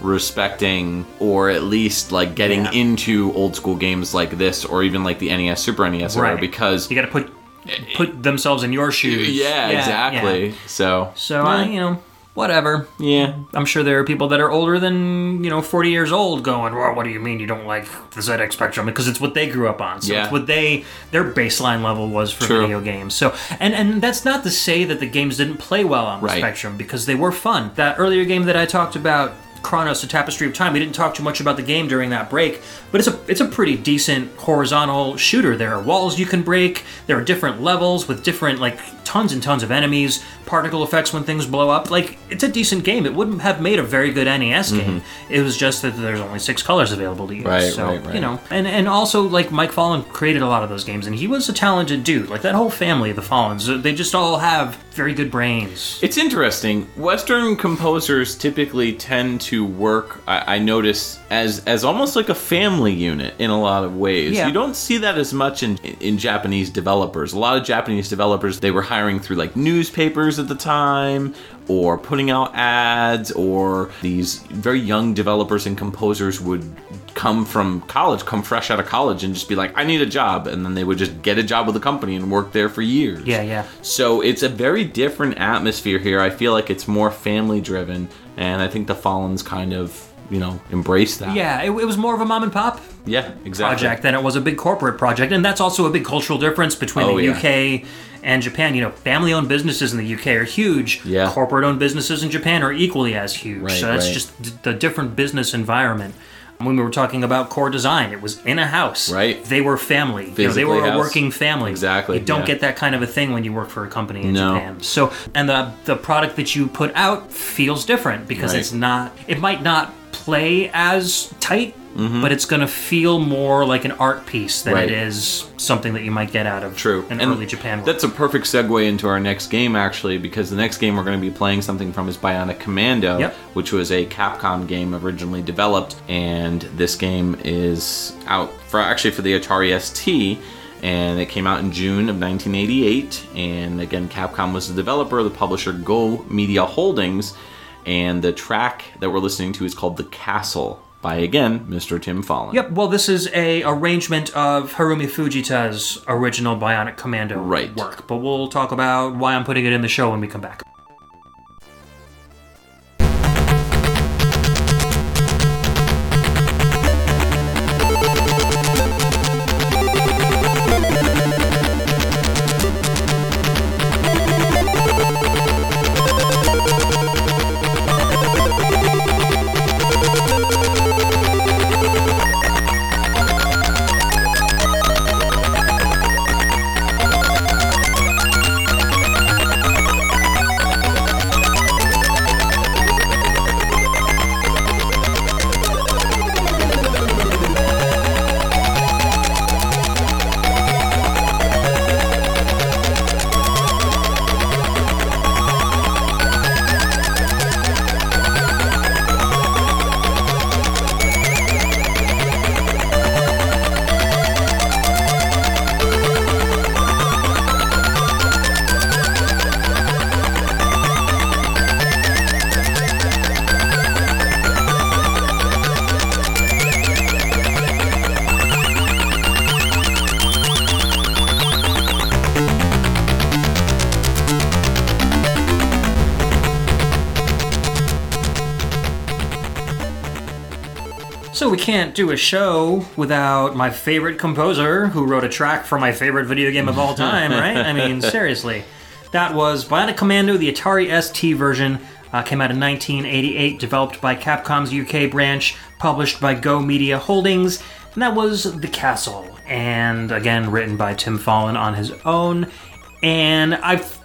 respecting or at least like getting Yeah. into old school games like this or even like the NES, Super NES era Right. because You got to put put themselves in your shoes. yeah, exactly. So So I, you know, whatever. yeah, I'm sure there are people that are older than you know 40 years old going, well, what do you mean you don't like the ZX Spectrum? Because it's what they grew up on. So Yeah. it's what they their baseline level was for True. video games. So and and that's not to say that the games didn't play well on the Right. Spectrum because they were fun. That earlier game that I talked about. Chronos: A Tapestry of Time. We didn't talk too much about the game during that break, but it's a it's a pretty decent horizontal shooter. There are walls you can break. There are different levels with different like tons and tons of enemies, particle effects when things blow up. Like it's a decent game. It wouldn't have made a very good NES game. It was just that there's only six colors available to use. Mm-hmm. Right, so, right, right. You know, and and also like Mike Follin created a lot of those games, and he was a talented dude. Like that whole family, of the Follins, they just all have very good brains. It's interesting. Western composers typically tend to work. I, I notice as as almost like a family unit in a lot of ways. Yeah. You don't see that as much in in Japanese developers. A lot of Japanese developers they were hiring through like newspapers at the time, or putting out ads, or these very young developers and composers would come from college, come fresh out of college, and just be like, "I need a job," and then they would just get a job with the company and work there for years. Yeah, yeah. So it's a very different atmosphere here. I feel like it's more family driven, and I think the Follins kind of, you know, embrace that. Yeah, it, it was more of a mom and pop Yeah, exactly. project than it was a big corporate project, and that's also a big cultural difference between Oh, the yeah. UK and Japan. You know, family-owned businesses in the UK are huge. Yeah. Corporate-owned businesses in Japan are equally as huge. Right, so that's right. just d- the different business environment. When we were talking about core design, it was in a house. Right. They were family. you know, they were a working family. Exactly, You don't yeah. get that kind of a thing when you work for a company in No. Japan. So, and the the product that you put out feels different because Right. it's not. It might not play as tight, Mm-hmm. but it's going to feel more like an art piece than Right. it is something that you might get out of True. an And early Japan. Work. That's a perfect segue into our next game, actually, because the next game we're going to be playing something from is Bionic Commando, Yep. which was a Capcom game originally developed, and this game is out for actually for the Atari ST. And it came out in June of 1988. And again, Capcom was the developer, the publisher Go Media Holdings. And the track that we're listening to is called The Castle by, again, Mr. Tim Follin. Yep. Well, this is a arrangement of Harumi Fujita's original Bionic Commando Right. work, but we'll talk about why I'm putting it in the show when we come back. Can't do a show without my favorite composer who wrote a track for my favorite video game of all time, right? I mean, seriously. That was Bionic Commando, the Atari ST version. Uh, came out in 1988, developed by Capcom's UK branch, published by Go Media Holdings, and that was The Castle. And again, written by Tim Follin on his own. And I've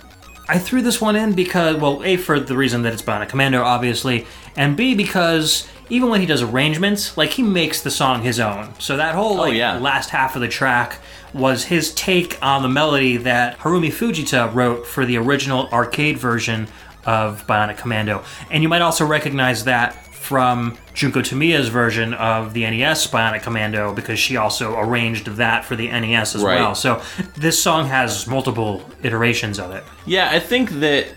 I threw this one in because, well, A, for the reason that it's Bionic Commando, obviously, and B, because even when he does arrangements, like, he makes the song his own. So that whole, oh, like, yeah. last half of the track was his take on the melody that Harumi Fujita wrote for the original arcade version of Bionic Commando. And you might also recognize that from Junko Tamiya's version of the NES Bionic Commando because she also arranged that for the NES as Right. well. So this song has multiple iterations of it. Yeah, I think that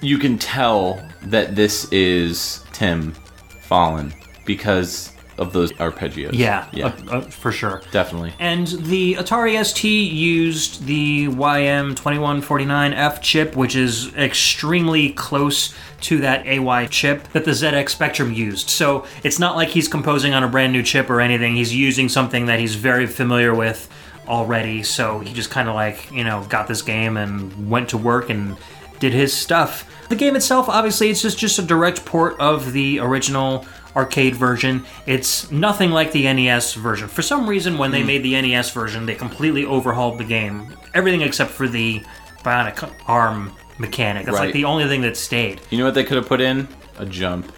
you can tell that this is Tim Follin because of those arpeggios. Yeah, yeah, uh, uh, for sure. definitely. And the Atari ST used the YM2149F chip, which is extremely close to that AY chip that the ZX Spectrum used. So it's not like he's composing on a brand new chip or anything. He's using something that he's very familiar with already. So he just kind of like, you know, got this game and went to work and did his stuff. The game itself, obviously, it's just, just a direct port of the original arcade version. It's nothing like the NES version. For some reason, when they Hmm. made the NES version, they completely overhauled the game. Everything except for the bionic arm mechanic. That's Right. like the only thing that stayed. You know what they could have put in? A jump.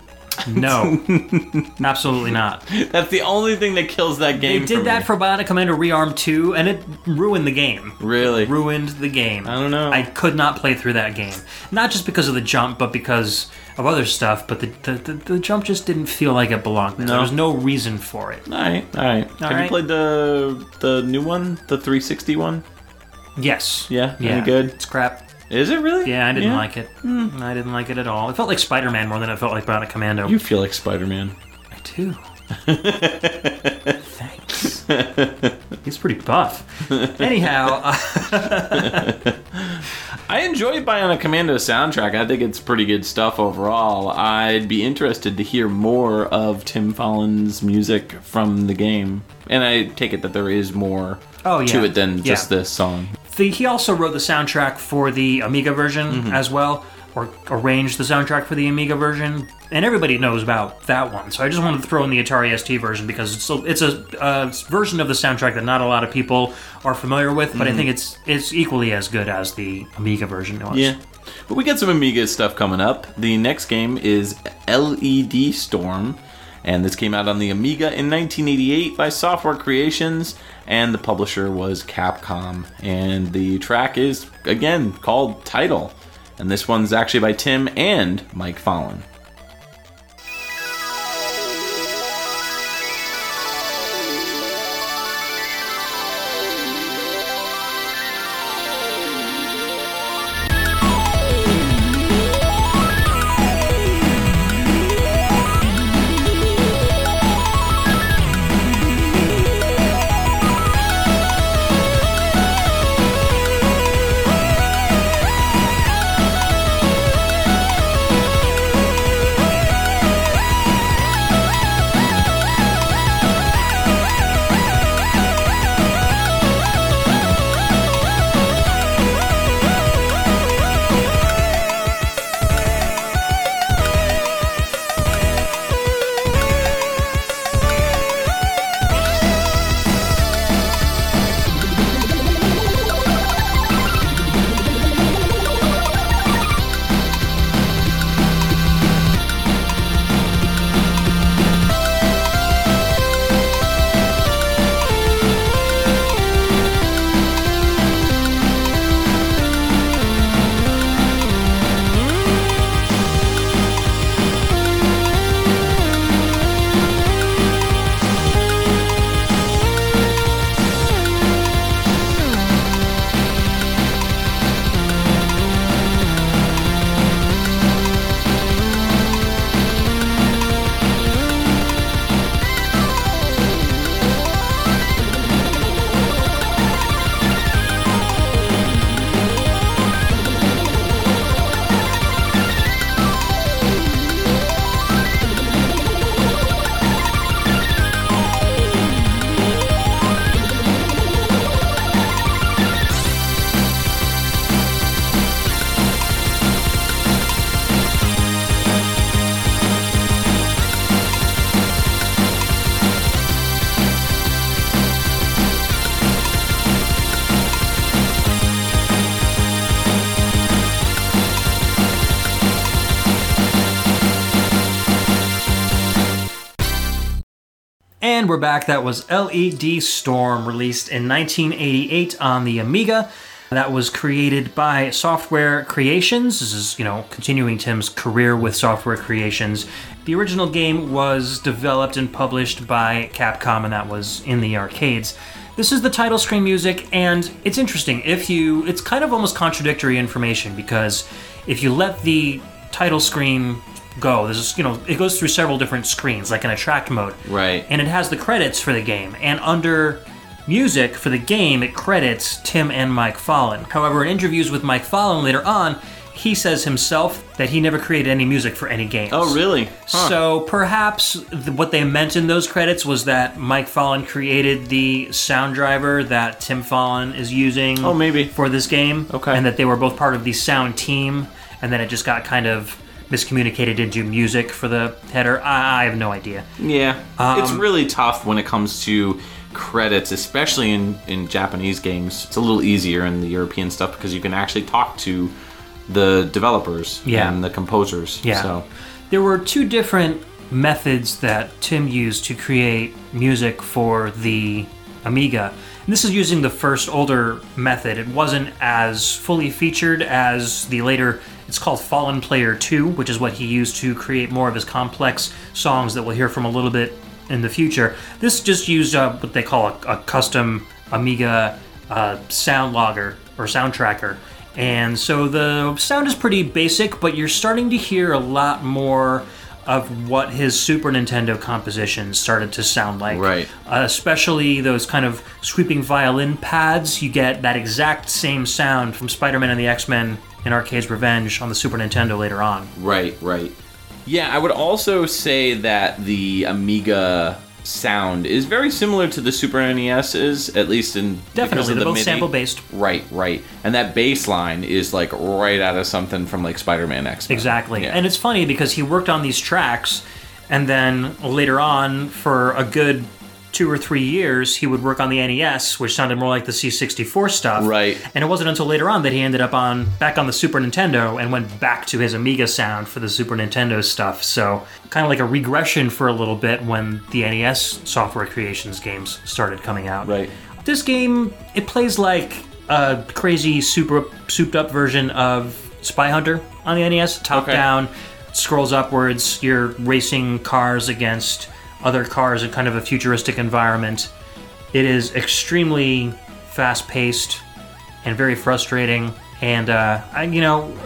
No, absolutely not. That's the only thing that kills that game. They did for that for Bionic Commando Rearmed 2, and it ruined the game. really. ruined the game. I don't know. I could not play through that game. Not just because of the jump, but because of other stuff. But the the, the, the jump just didn't feel like it belonged there. No. There was no reason for it. all right, all right. Have you played the the new one, the 360 one? Yes. Yeah, Yeah. any good? It's crap. Is it really? Yeah, I didn't like it. I didn't like it at all. It felt like Spider Man more than it felt like Bionic Commando. You feel like Spider-Man. I do. Thanks. He's pretty buff. Anyhow, uh, I enjoy Bionic Commando soundtrack. I think it's pretty good stuff overall. I'd be interested to hear more of Tim Follin's music from the game. And I take it that there is more Oh, yeah. to it than just Yeah. this song. the, he also wrote the soundtrack for the Amiga version Mm-hmm. as well, or arranged the soundtrack for the Amiga version. And everybody knows about that one, so I just wanted to throw in the Atari ST version because it's a, it's a uh, version of the soundtrack that not a lot of people are familiar with, but I think it's it's equally as good as the Amiga version was. Mm-hmm. Yeah. But we got some Amiga stuff coming up. The next game is LED Storm, and this came out on the Amiga in 1988 by Software Creations, and the publisher was Capcom. And the track is, again, called Title. And this one's actually by Tim and Mike Follin. We're back. That was LED Storm, released in 1988 on the Amiga. that was created by Software Creations. This is, you know, continuing Tim's career with Software Creations. The original game was developed and published by Capcom, and that was in the arcades. This is the title screen music, and it's interesting. If you, it's kind of almost contradictory information because if you let the title screen go, there's, you know, it goes through several different screens, like in attract mode. Right. And it has the credits for the game, and under music for the game, it credits Tim and Mike Follin. However, in interviews with Mike Follin later on, he says himself that he never created any music for any games. Oh, really? Huh. So perhaps th- what they meant in those credits was that Mike Follin created the sound driver that Tim Follin is using. Oh, maybe. for this game. Okay. and that they were both part of the sound team, and then it just got kind of miscommunicated into music for the header. I, I have no idea. Yeah, Um, it's really tough when it comes to credits, especially in in Japanese games. It's a little easier in the European stuff because you can actually talk to the developers Yeah. and the composers. Yeah. So There were two different methods that Tim used to create music for the Amiga. And this is using the first older method. It wasn't as fully featured as the later, it's called Follin Player 2, which is what he used to create more of his complex songs that we'll hear from a little bit in the future. This just used uh, what they call a, a custom Amiga uh, sound logger or sound tracker. And so the sound is pretty basic, but you're starting to hear a lot more of what his Super Nintendo compositions started to sound like. Right. Uh, especially those kind of sweeping violin pads. You get that exact same sound from Spider Man and the X Men in Arcade's Revenge on the Super Nintendo later on. right, right. Yeah, I would also say that the Amiga sound is very similar to the Super NES's, at least in Definitely, they're the both MIDI. sample based. Right, right. And that bass line is like right out of something from like Spider-Man X. Exactly. Yeah. And it's funny because he worked on these tracks, and then later on, for a good two or three years, he would work on the NES, which sounded more like the C64 stuff. Right. And it wasn't until later on that he ended up on back on the Super Nintendo and went back to his Amiga sound for the Super Nintendo stuff. So kind of like a regression for a little bit when the NES software creations games started coming out. Right. This game it plays like a crazy super souped up version of Spy Hunter on the NES, top Okay. down, scrolls upwards. You're racing cars against other cars in kind of a futuristic environment. It is extremely fast paced and very frustrating. And uh, I, you know,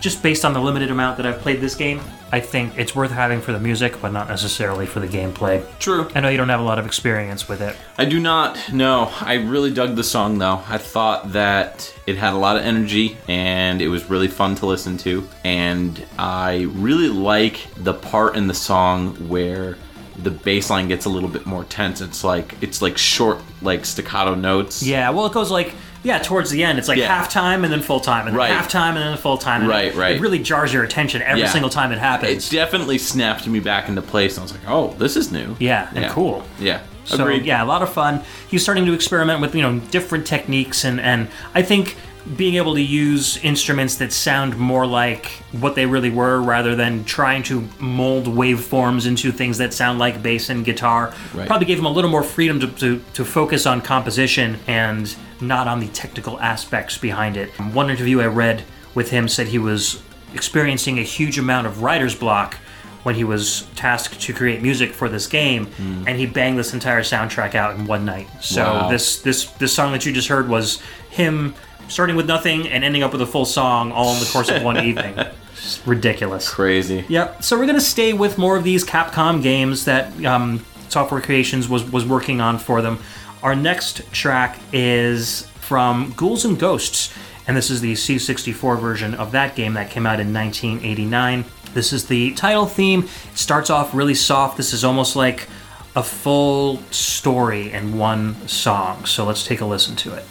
just based on the limited amount that I've played this game, I think it's worth having for the music, but not necessarily for the gameplay. True. I know you don't have a lot of experience with it. I do not know. I really dug the song though. I thought that it had a lot of energy and it was really fun to listen to. And I really like the part in the song where the bass line gets a little bit more tense. It's like it's like short like staccato notes. Yeah, well, it goes like yeah towards the end. It's like Yeah. halftime and then full time, and Right. halftime and then full time. Right, it, right. It really jars your attention every Yeah. single time it happens. It definitely snapped me back into place and I was like, "Oh, this is new." yeah, and cool. Yeah. So Agreed. yeah, a lot of fun. He's starting to experiment with you know different techniques, and and I think being able to use instruments that sound more like what they really were, rather than trying to mold waveforms into things that sound like bass and guitar, Right. probably gave him a little more freedom to, to to focus on composition and not on the technical aspects behind it. One interview I read with him said he was experiencing a huge amount of writer's block when he was tasked to create music for this game, hmm. and he banged this entire soundtrack out in one night. So Wow. this this this song that you just heard was him starting with nothing and ending up with a full song all in the course of one evening. It's ridiculous. Crazy. Yep. So we're gonna stay with more of these Capcom games that um, Software Creations was was working on for them. Our next track is from Ghouls and Ghosts, and this is the C64 version of that game that came out in 1989. This is the title theme. It starts off really soft. This is almost like a full story in one song. So let's take a listen to it.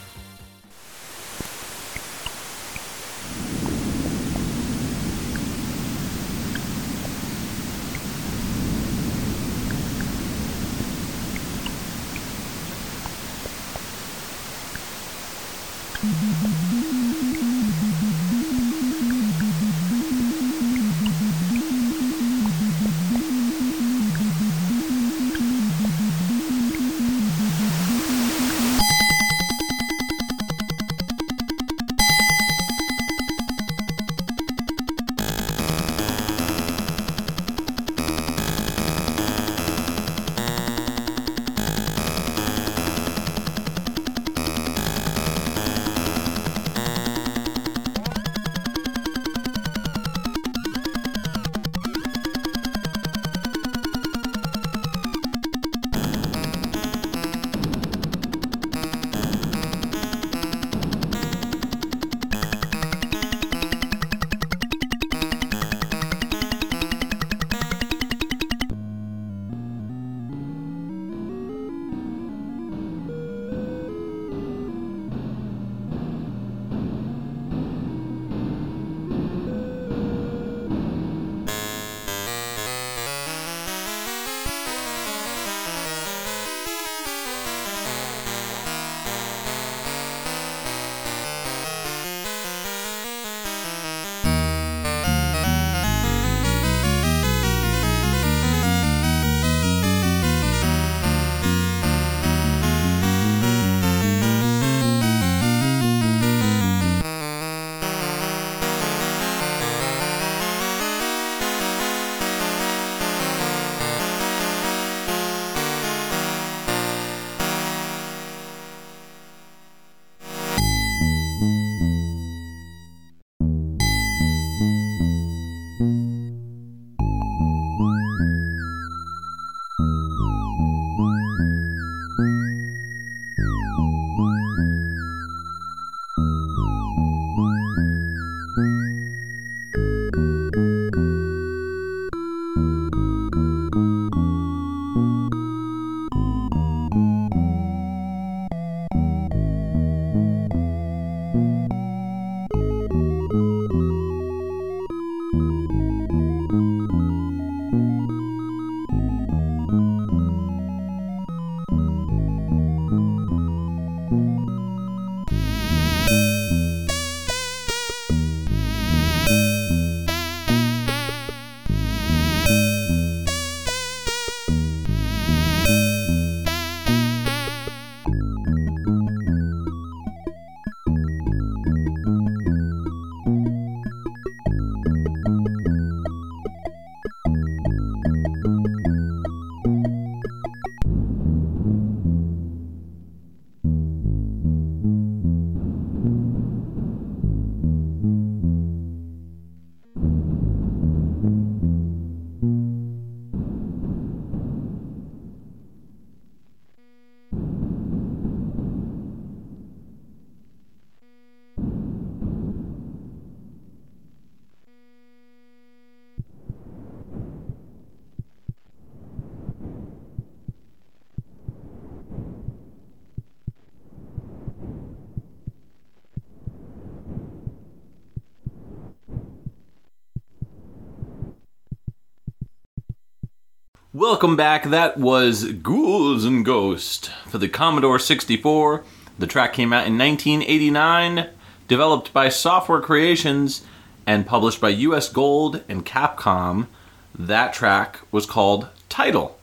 Welcome back. That was Ghouls and Ghosts for the Commodore 64. The track came out in 1989, developed by Software Creations and published by US Gold and Capcom. That track was called Title,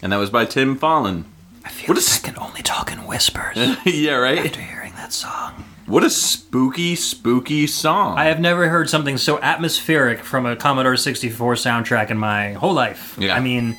and that was by Tim Follin. I feel What like is- can only talk in whispers yeah, right? after hearing that song. What a spooky, spooky song. I have never heard something so atmospheric from a Commodore 64 soundtrack in my whole life. Yeah. I mean,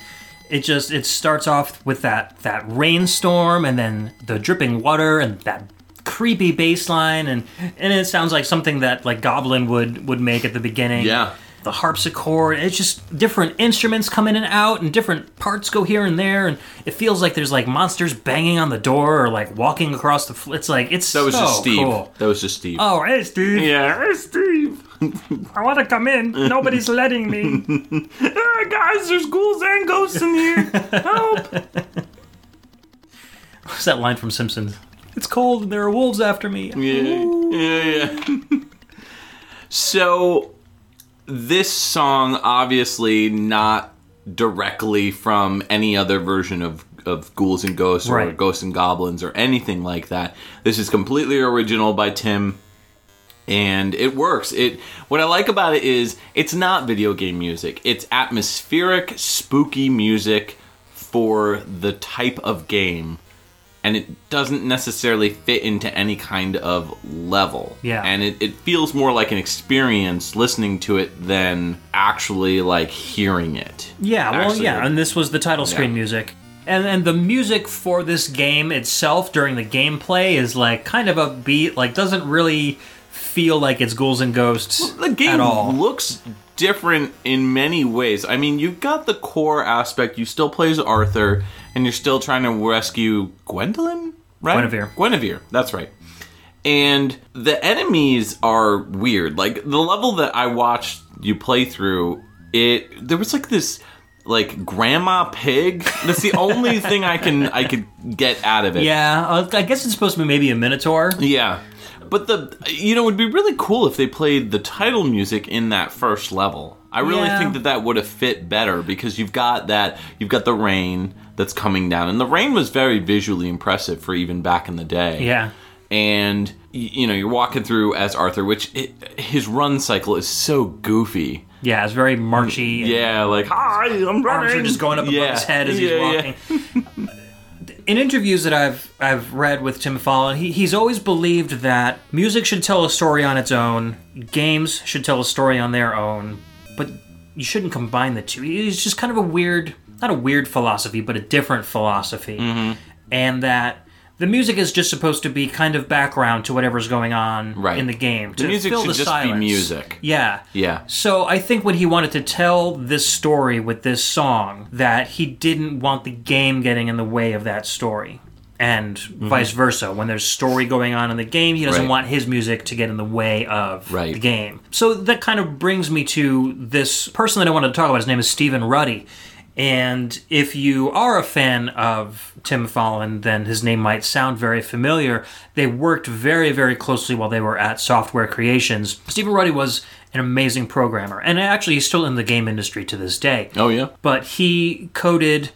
it just it starts off with that that rainstorm and then the dripping water and that creepy bass line and and it sounds like something that like Goblin would would make at the beginning. Yeah. The harpsichord, it's just different instruments come in and out and different parts go here and there and it feels like there's like monsters banging on the door or like walking across the fl- it's like it's that was so just Steve. cool. That was just Steve. Oh, hey Steve. yeah, hey, Steve. I want to come in. Nobody's letting me. Ah, guys, there's ghouls and ghosts in here. Help! What's that line from Simpsons? It's cold and there are wolves after me. Yeah, yeah, yeah. so, this song, obviously not directly from any other version of, of Ghouls and Ghosts or Right. Ghosts and Goblins or anything like that. This is completely original by Tim. And it works. It what I like about it is it's not video game music. It's atmospheric, spooky music for the type of game and it doesn't necessarily fit into any kind of level. Yeah. And it, it feels more like an experience listening to it than actually like hearing it. Yeah, well, Actually, yeah, and this was the title screen Yeah. music. And and the music for this game itself during the gameplay is like kind of upbeat, like doesn't really feel like it's ghouls and ghosts The game looks different in many ways. I mean, you've got the core aspect. You still play as Arthur, and you're still trying to rescue Gwendolyn, right? Guinevere. Guinevere. That's right. And the enemies are weird. Like the level that I watched you play through, it there was like this like grandma pig. That's the only thing I can I could get out of it. Yeah, I guess it's supposed to be maybe a minotaur. Yeah. But the you know it would be really cool if they played the title music in that first level. I really Yeah. think that that would have fit better because you've got that you've got the rain that's coming down and the rain was very visually impressive for even back in the day. Yeah. And you know, you're walking through as Arthur which it, his run cycle is so goofy. Yeah, it's very marchy. Yeah, like hi, I'm running. Just going up above Yeah. his head as Yeah, he's walking. In interviews that I've I've read with Tim Follin, he, he's always believed that music should tell a story on its own, games should tell a story on their own, but you shouldn't combine the two. It's just kind of a weird, not a weird philosophy, but a different philosophy, Mm-hmm. and that the music is just supposed to be kind of background to whatever's going on Right. in the game. To The music fill should the just be music. Yeah. Yeah. So I think when he wanted to tell this story with this song, that he didn't want the game getting in the way of that story. And vice versa. When there's story going on in the game, he doesn't Mm-hmm. Right. want his music to get in the way of Right. the game. So that kind of brings me to this person that I wanted to talk about. His name is Stephen Ruddy. And if you are a fan of Tim Follin, then his name might sound very familiar. They worked very, very closely while they were at Software Creations. Stephen Ruddy was an amazing programmer, and actually, he's still in the game industry to this day. Oh yeah. But he coded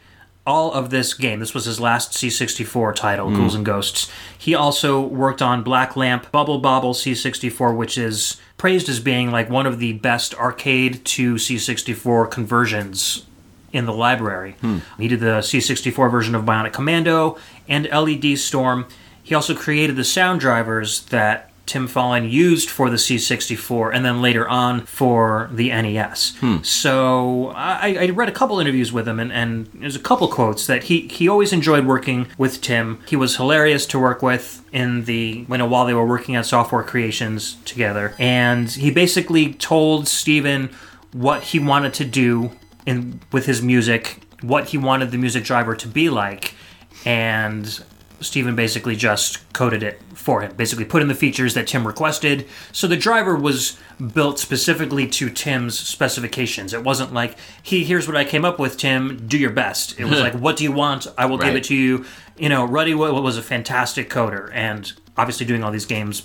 all of this game. This was his last C64 title, hmm. Ghouls and Ghosts. He also worked on Black Lamp Bubble Bobble C64, which is praised as being like one of the best arcade to C64 conversions in the library. He did the C64 version of Bionic Commando and LED Storm. He also created the sound drivers that Tim Follin used for the C64 and then later on for the NES. Hmm. So I, I read a couple interviews with him and, and there's a couple quotes that he, he always enjoyed working with Tim. He was hilarious to work with in the you know while they were working at software creations together. And he basically told Steven what he wanted to do in with his music, what he wanted the music driver to be like, and Steven basically just coded it for him. Basically put in the features that Tim requested. So the driver was built specifically to Tim's specifications. It wasn't like, "He here's what I came up with, Tim, do your best." It was like, "What do you want? I will give it to you." You know, Ruddy was a fantastic coder and obviously doing all these games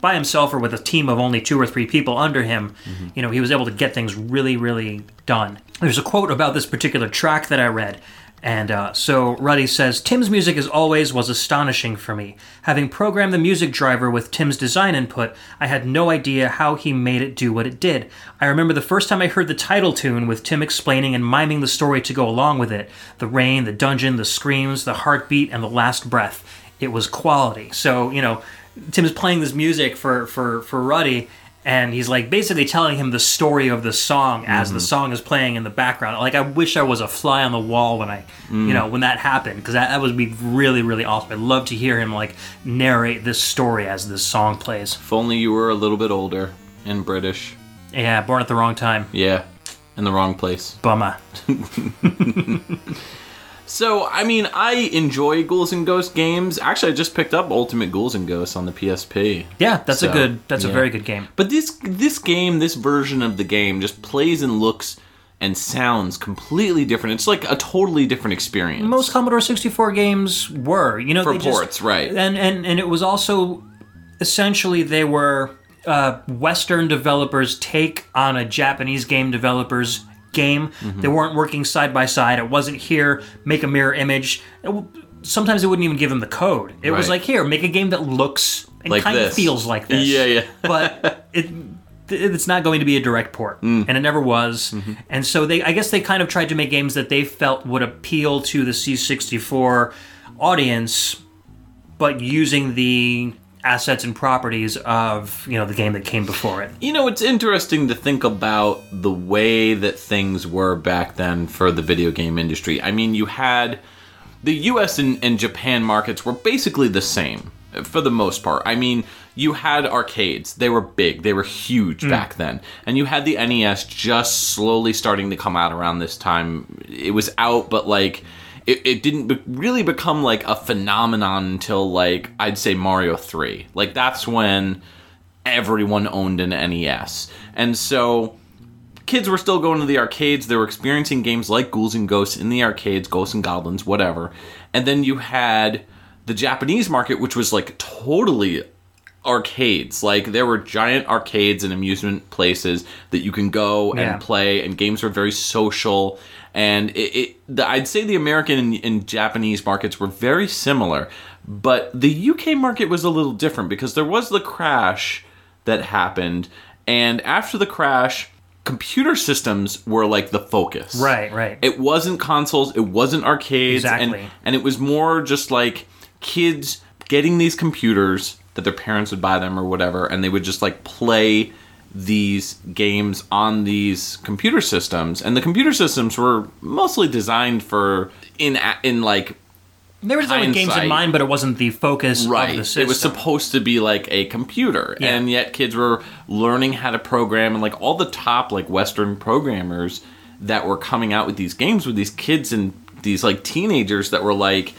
by himself or with a team of only two or three people under him, you know, he was able to get things really, really done. There's a quote about this particular track that I read. And uh, so Ruddy says, Tim's music as always was astonishing for me. Having programmed the music driver with Tim's design input, I had no idea how he made it do what it did. I remember the first time I heard the title tune with Tim explaining and miming the story to go along with it the rain, the dungeon, the screams, the heartbeat, and the last breath. It was quality. So, you know, Tim's playing this music for, for, for Ruddy, and he's like basically telling him the story of the song as the mm-hmm. song is playing in the background. Like I wish I was a fly on the wall when I, you know, mm. when that happened because that, that would be really really awesome. I'd love to hear him like narrate this story as this song plays. If only you were a little bit older and British. Yeah, born at the wrong time. Yeah, in the wrong place. Bummer. So, I mean, I enjoy Ghouls and Ghosts games. Actually, I just picked up Ultimate Ghouls and Ghosts on the PSP. Yeah, that's a good. That's a very good game. But this this game, this version of the game, just plays and looks and sounds completely different. It's like a totally different experience. Most Commodore 64 games were, you know, For they just- ports, right. And and and it was also essentially they were uh, Western developers take on a Japanese game developer's game. Mm-hmm. They weren't working side by side. It wasn't here make a mirror image. W- sometimes they wouldn't even give them the code. It was like here make a game that looks and Like kind of this. feels like this. Yeah, yeah. but it it's not going to be a direct port and it never was and so they i guess they kind of tried to make games that they felt would appeal to the c64 audience but using the assets and properties of you know the game that came before it You know, it's interesting to think about the way that things were back then for the video game industry. I mean, you had the US and, and Japan markets were basically the same for the most part. I mean, you had arcades, they were big, they were huge hmm. back then. And you had the NES just slowly starting to come out around this time. It was out, but like. It, it didn't be- really become like a phenomenon until like I'd say Mario 3. Like that's when everyone owned an NES. And so kids were still going to the arcades. They were experiencing games like Ghouls and Ghosts in the arcades, Ghosts and Goblins, whatever. And then you had the Japanese market, which was like totally arcades. Like there were giant arcades and amusement places that you can go and Yeah. play, and games were very social. And it, it the, I'd say the American and, and Japanese markets were very similar, but the UK market was a little different because there was the crash that happened, and after the crash, computer systems were like the focus. right right It wasn't consoles, it wasn't arcades, Exactly. and and it was more just like kids getting these computers that their parents would buy them or whatever, and they would just like play these games on these computer systems, and the computer systems were mostly designed for in in like there was only games in mind but it wasn't the focus of the right. system it was supposed to be like a computer Yeah. and yet kids were learning how to program and like all the top like western programmers that were coming out with these games with these kids and these like teenagers that were like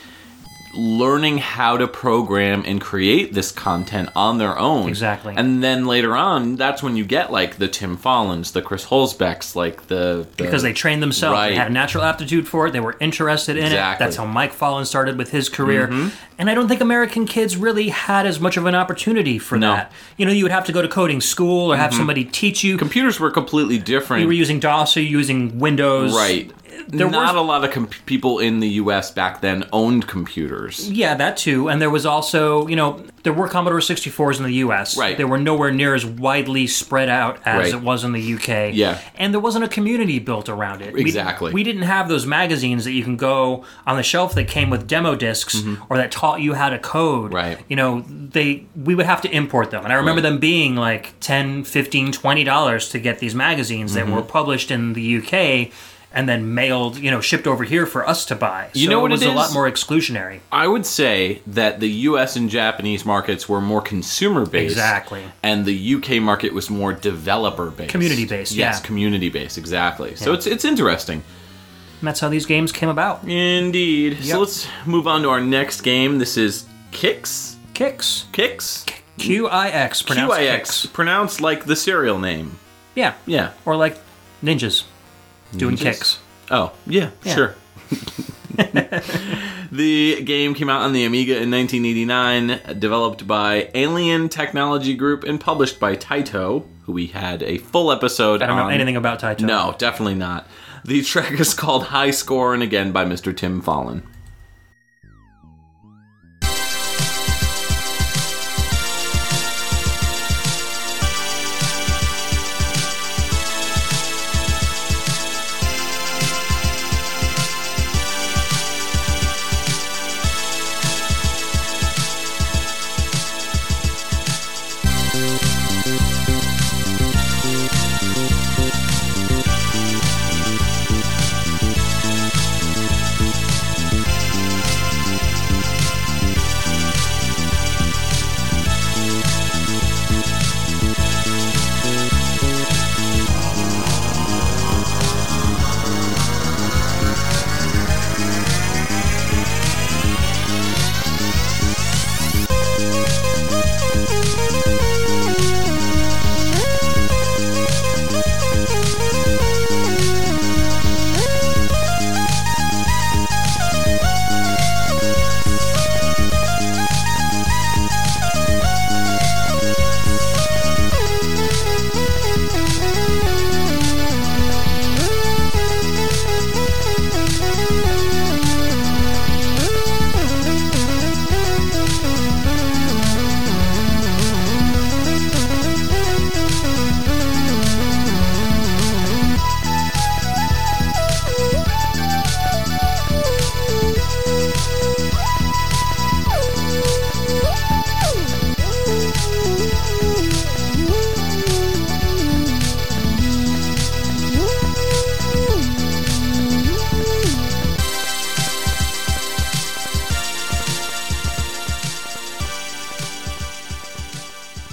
learning how to program and create this content on their own Exactly. and then later on that's when you get like the tim follins the chris huelsbecks like the, the because they trained themselves. Right. They had a natural aptitude for it. They were interested in it. Exactly. Mm-hmm. That's how Mike Follin started with his career. And I don't think American kids really had as much of an opportunity for No. Mm-hmm. that. You know, you would have to go to coding school or have somebody teach you. computers were completely different you were using DOS or using Windows. Right. There Not were- a lot of com- people in the U.S. back then owned computers. Yeah, that too. And there was also, you know, there were Commodore 64s in the US. Right. They were nowhere near as widely spread out as Right. it was in the UK. Yeah. And there wasn't a community built around it. Exactly. We, didn't have those magazines that you can go on the shelf that came with demo discs or that taught you how to code. Mm-hmm. Right. You know, they we would have to import them. And I remember Right. them being like 10, 15, 20 dollars to get these magazines Mm-hmm. that were published in the UK and then mailed, you know, shipped over here for us to buy. You know what it was it a lot more exclusionary. I would say that the U.S. and Japanese markets were more consumer based. Exactly. And the UK market was more developer based. Community-based, Yes, yeah. community based, exactly. So it's it's interesting. And that's how these games came about. Indeed. So let's move on to our next game. This is Kix. Kicks. Kix? Q I X. Pronounced QIX. Pronounced like the cereal name. Yeah. Yeah. Or like ninjas doing Ninjas? kicks. Oh, yeah, Yeah. sure. The game came out on the Amiga in 1989, developed by Alien Technology Group and published by Taito, who we had a full episode I don't know anything about Taito. No, definitely not. The track is called High Score, and again by Mr. Tim Follin.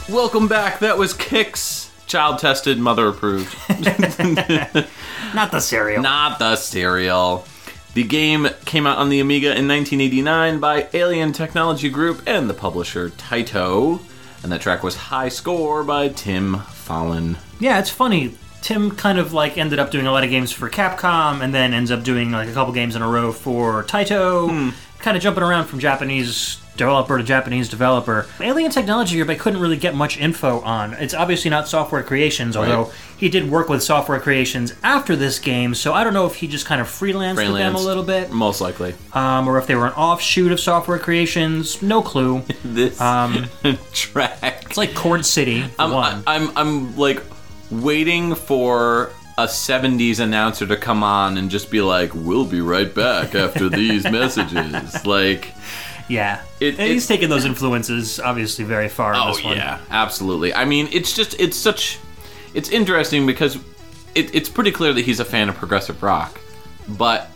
Welcome back. That was Kicks. Child tested, mother approved. Not the cereal. Not the cereal. The game came out on the Amiga in 1989 by Alien Technology Group and the publisher Taito. And that track was High Score by Tim Follin. Yeah, it's funny. Tim kind of like ended up doing a lot of games for Capcom and then ends up doing like a couple games in a row for Taito. Hmm. Kind of jumping around from Japanese developer to Japanese developer. Alien Technology Group I couldn't really get much info on. It's obviously not Software Creations, although he did work with Software Creations after this game, so I don't know if he just kind of freelanced with them a little bit, Most likely. um, or if they were an offshoot of Software Creations. No clue. This Um, track. It's like Chord City. I'm, one. I'm, I'm like waiting for a 70s announcer to come on and just be like, we'll be right back after these messages. Like, yeah. It- And he's it- taken those influences obviously very far in oh, this one. yeah, absolutely. I mean, it's just, it's such, it's interesting because it, it's pretty clear that he's a fan of progressive rock, but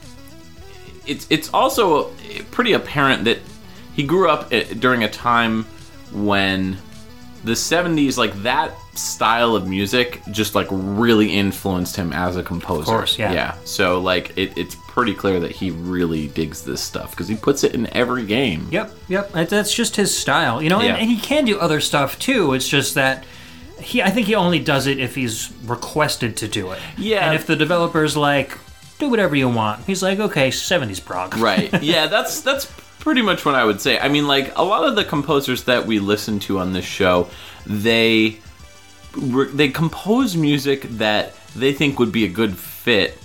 it's, it's also pretty apparent that he grew up eh, during a time when the 70s like that style of music just like really influenced him as a composer. Of course, yeah. Yeah. So like it, it's pretty clear that he really digs this stuff because he puts it in every game. Yep, yep. That's just his style, you know. Yeah. And, and he can do other stuff too. It's just that he, I think he only does it if he's requested to do it. Yeah. And if the developer's like, do whatever you want, he's like, okay, '70s prog. Right. Yeah, that's that's pretty much what I would say. I mean, like a lot of the composers that we listen to on this show, they they compose music that they think would be a good fit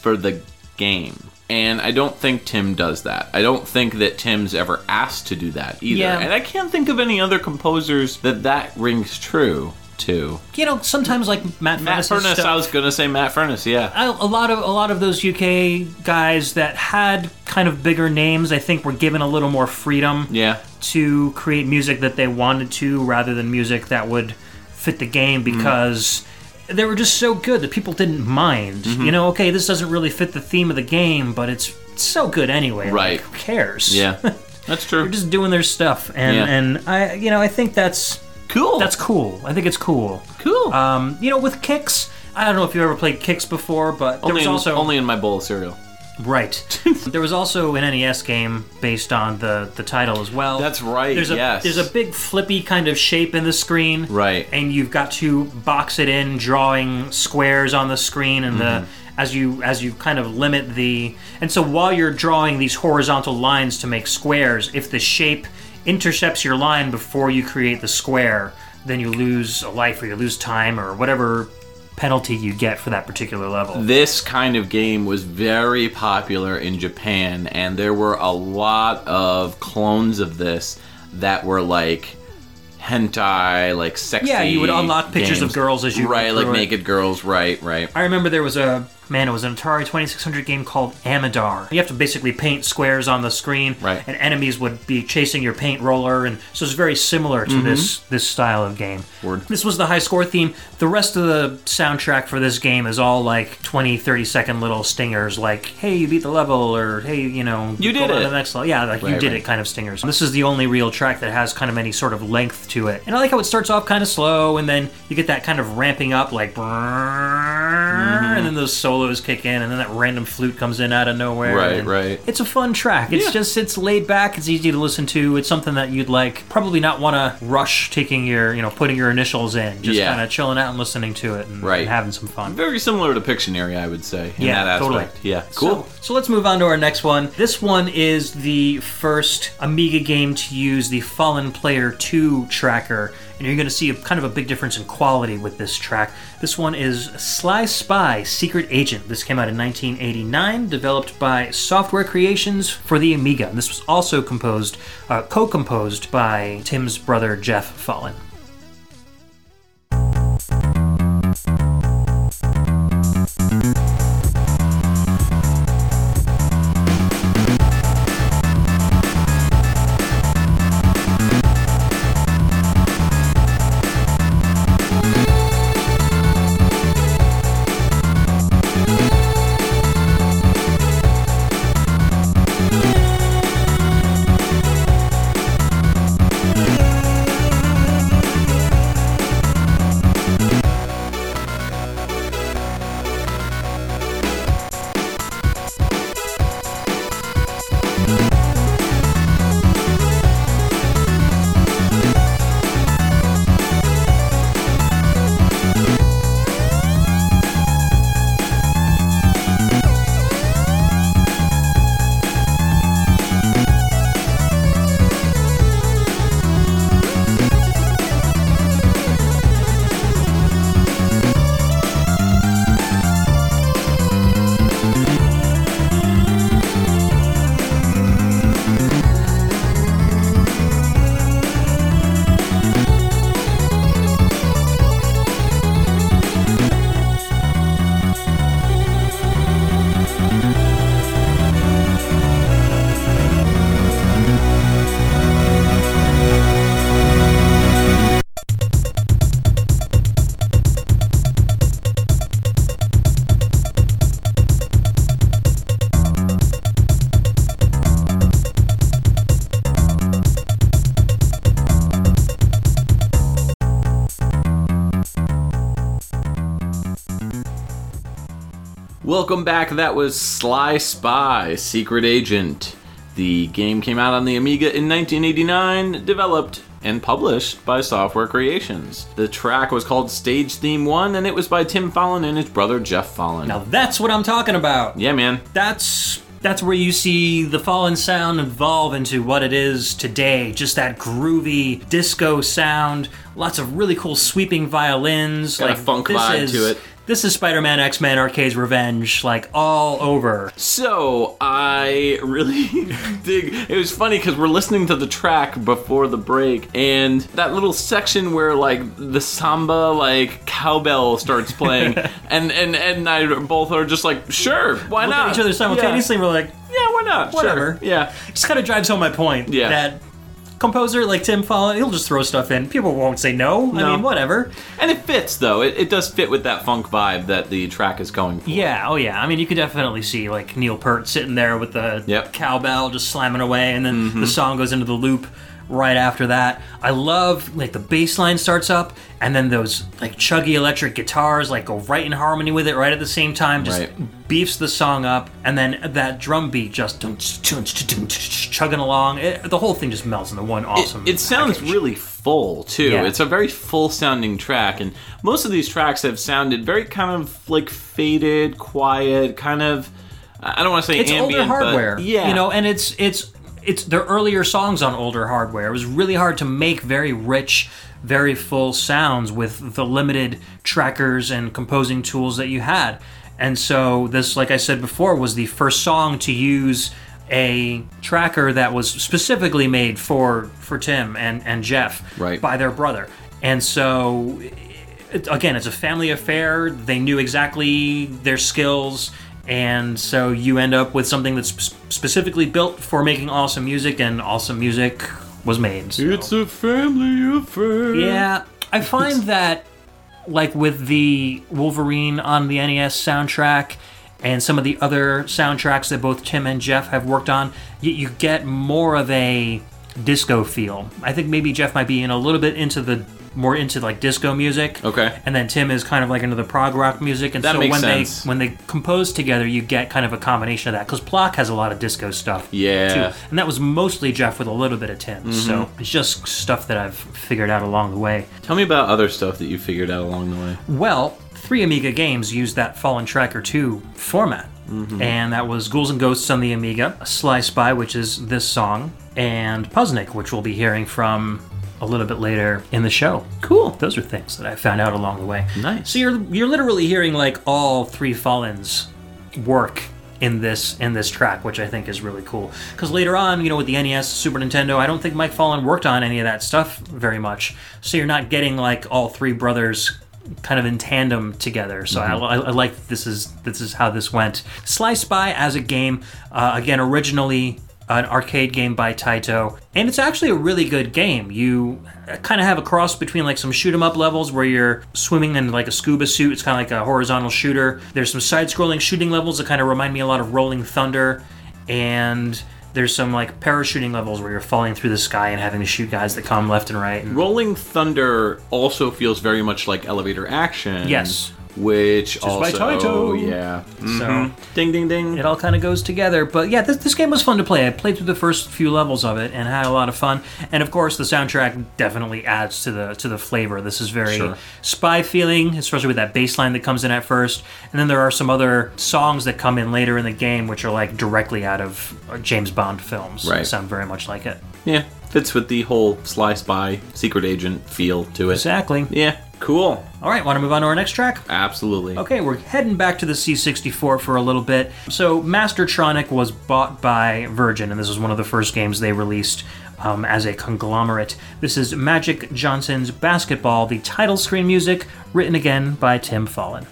for the game. And I don't think Tim does that. I don't think that Tim's ever asked to do that either. Yeah. And I can't think of any other composers that that rings true to. You know, sometimes like Matt, Matt Furniss, stuff- I was gonna say Matt Furniss, yeah. I- a lot of a lot of those UK guys that had kind of bigger names, I think, were given a little more freedom Yeah. to create music that they wanted to, rather than music that would fit the game Mm-hmm. because they were just so good that people didn't mind. Mm-hmm. You know, okay, this doesn't really fit the theme of the game, but it's, so good anyway. like, Right. who cares? Yeah. That's true. They're just doing their stuff, and Yeah. and I, you know, I think that's cool. that's cool. I think it's cool. cool. Um, you know, with kicks, I don't know if you ever played kicks before, but there only was in, also only in my bowl of cereal. Right. there was also an NES game based on the, the title as well. That's right, There's a yes. there's a big flippy kind of shape in the screen. Right. And you've got to box it in, drawing squares on the screen and Mm-hmm. the as you as you kind of limit the and so while you're drawing these horizontal lines to make squares, if the shape intercepts your line before you create the square, then you lose a life or you lose time or whatever penalty you get for that particular level. This kind of game was very popular in Japan, and there were a lot of clones of this that were like hentai, like sexy. Yeah, you would unlock pictures of girls as you right, like it. naked girls. Right, right. I remember there was a man. It was an Atari Twenty Six Hundred game called Amidar. You have to basically paint squares on the screen, Right. And enemies would be chasing your paint roller, and so it's very similar to this this style of game. Mm-hmm. Word. This was the high score theme. The rest of the soundtrack for this game is all like 20, 30 second little stingers, like "Hey, you beat the level," or "Hey, you know, You did it." to the next level." Yeah, like you did right. it kind of stingers. This is the only real track that has kind of any sort of length to it, and I like how it starts off kind of slow, and then you get that kind of ramping up, like, Mm-hmm. And then those solos kick in, and then that random flute comes in out of nowhere. Right, and right. It's a fun track. It's Yeah. just it's laid back. It's easy to listen to. It's something that you'd like probably not want to rush taking your you know putting your initials in. Just Yeah. kind of chilling out and listening to it and, Right. and having some fun. Very similar to Pictionary, I would say. In Yeah, that totally. Yeah, cool. So, so let's move on to our next one. This one is the first Amiga game to use the Fallen Player 2 tracker, and you're going to see a kind of a big difference in quality with this track. This one is Sly Spy Secret Agent. This came out in 1989, developed by Software Creations for the Amiga. And this was also composed, uh, co-composed by Tim's brother Jeff Follin. Welcome back. That was Sly Spy Secret Agent. The game came out on the Amiga in 1989, developed and published by Software Creations. The track was called Stage Theme 1, and it was by Tim Follin and his brother Geoff Follin. Now that's what I'm talking about. Yeah, man. that's that's where you see the Follin sound evolve into what it is today just that groovy disco sound lots of really cool sweeping violins Got a funk vibe is, to it. This is spider-man x-men arcade's revenge like all over So I really dig. It was funny because we're listening to the track before the break, and that little section where like the samba like cowbell starts playing, and and Ed and I both are just like, sure, why look not? at each other simultaneously and we're like Yeah, yeah why not? Sure. Whatever. Yeah, just kind of drives home my point Yeah. that composer like tim follin he'll just throw stuff in people won't say no, i mean whatever and it fits though. It, it does fit with that funk vibe that the track is going for. Yeah, oh yeah. I mean, you could definitely see like Neil Peart sitting there with the Yep. Mm-hmm. cowbell just slamming away, and then the song goes into the loop right after that. I love like the bass line starts up and then those like chuggy electric guitars like go right in harmony with it right at the same time, just Right. beefs the song up, and then that drum beat just chugging along. It, the whole thing just melts into one awesome. It sounds package. really full too. Yeah. It's a very full sounding track, and most of these tracks have sounded very kind of like faded, quiet, kind of. I don't want to say it's ambient, older hardware. but yeah, you know, and it's it's it's their earlier songs on older hardware. It was really hard to make very rich, very full sounds with the limited trackers and composing tools that you had. And so this, like I said before, was the first song to use a tracker that was specifically made for for Tim and and Geoff Right. by their brother. And so it, again, it's a family affair. They knew exactly their skills, and so you end up with something that's specifically built for making awesome music, and awesome music was made. so- it's a family affair. yeah, I find that, like with the Wolverine on the NES soundtrack and some of the other soundtracks that both Tim and Geoff have worked on, you, you get more of a disco feel. I think maybe Geoff might be in a little bit into the more into like disco music. Okay. And then Tim is kind of like into the prog rock music, and That so makes when sense. they when they compose together, you get kind of a combination of that. Because Plok has a lot of disco stuff, Yeah. Mm-hmm. too, and that was mostly Geoff with a little bit of Tim. So it's just stuff that I've figured out along the way. Tell me about other stuff that you figured out along the way. Well, three Amiga games used that Follin Tracker 2 format. And that was Ghouls and Ghosts on the Amiga, Sly Spy, which is this song, and Puznic, which we'll be hearing from a little bit later in the show. Cool. Those are things that I found out along the way. Nice. So you're you're literally hearing like all three Follins work in this in this track, which I think is really cool. Because later on, you know, with the NES, Super Nintendo, I don't think Mike Follin worked on any of that stuff very much. So you're not getting like all three brothers kind of in tandem together. So I, I, I like this is this is how this went. Sly by as a game, uh, again, originally an arcade game by Taito, and it's actually a really good game. You kind of have a cross between like some shoot 'em up levels where you're swimming in like a scuba suit. It's kind of like a horizontal shooter. There's some side-scrolling shooting levels that kind of remind me a lot of Rolling Thunder, and there's some like parachuting levels where you're falling through the sky and having to shoot guys that come left and right. And Rolling Thunder also feels very much like elevator action. Yes. Which by also, Taito. yeah. so Mhm. Ding, ding, ding. it all kind of goes together. But yeah, this, this game was fun to play. I played through the first few levels of it and had a lot of fun. And of course, the soundtrack definitely adds to the to the flavor. This is very Sure. spy feeling, especially with that bass line that comes in at first. And then there are some other songs that come in later in the game, which are like directly out of uh, James Bond films. Right. sound very much like it. Yeah, fits with the whole Sly Spy, secret agent feel to it. Exactly. Yeah, cool. All right, want to move on to our next track? Absolutely. Okay, we're heading back to the C64 for a little bit. So, Mastertronic was bought by Virgin, and this was one of the first games they released um, as a conglomerate. This is Magic Johnson's Basketball, the title screen music, written again by Tim Follin.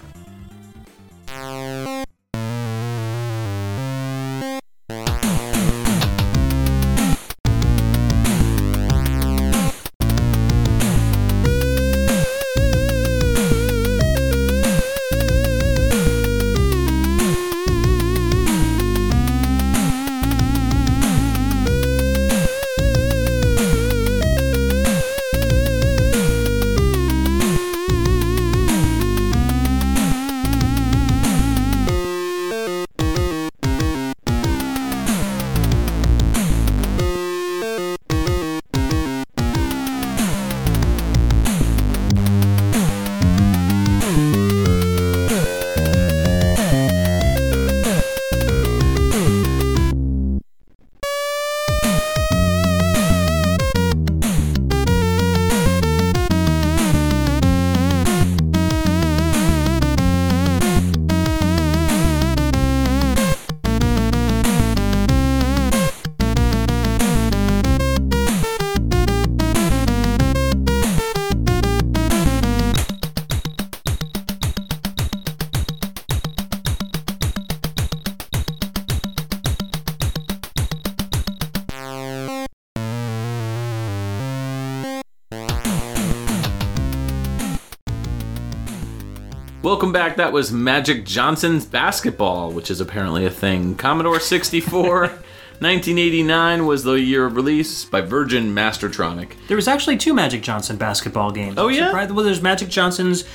Welcome back. That was Magic Johnson's Basketball, which is apparently a thing. Commodore 64. 1989 was the year of release by Virgin Mastertronic. There was actually two Magic Johnson basketball games. Oh, yeah? Well, there's Magic Johnson's.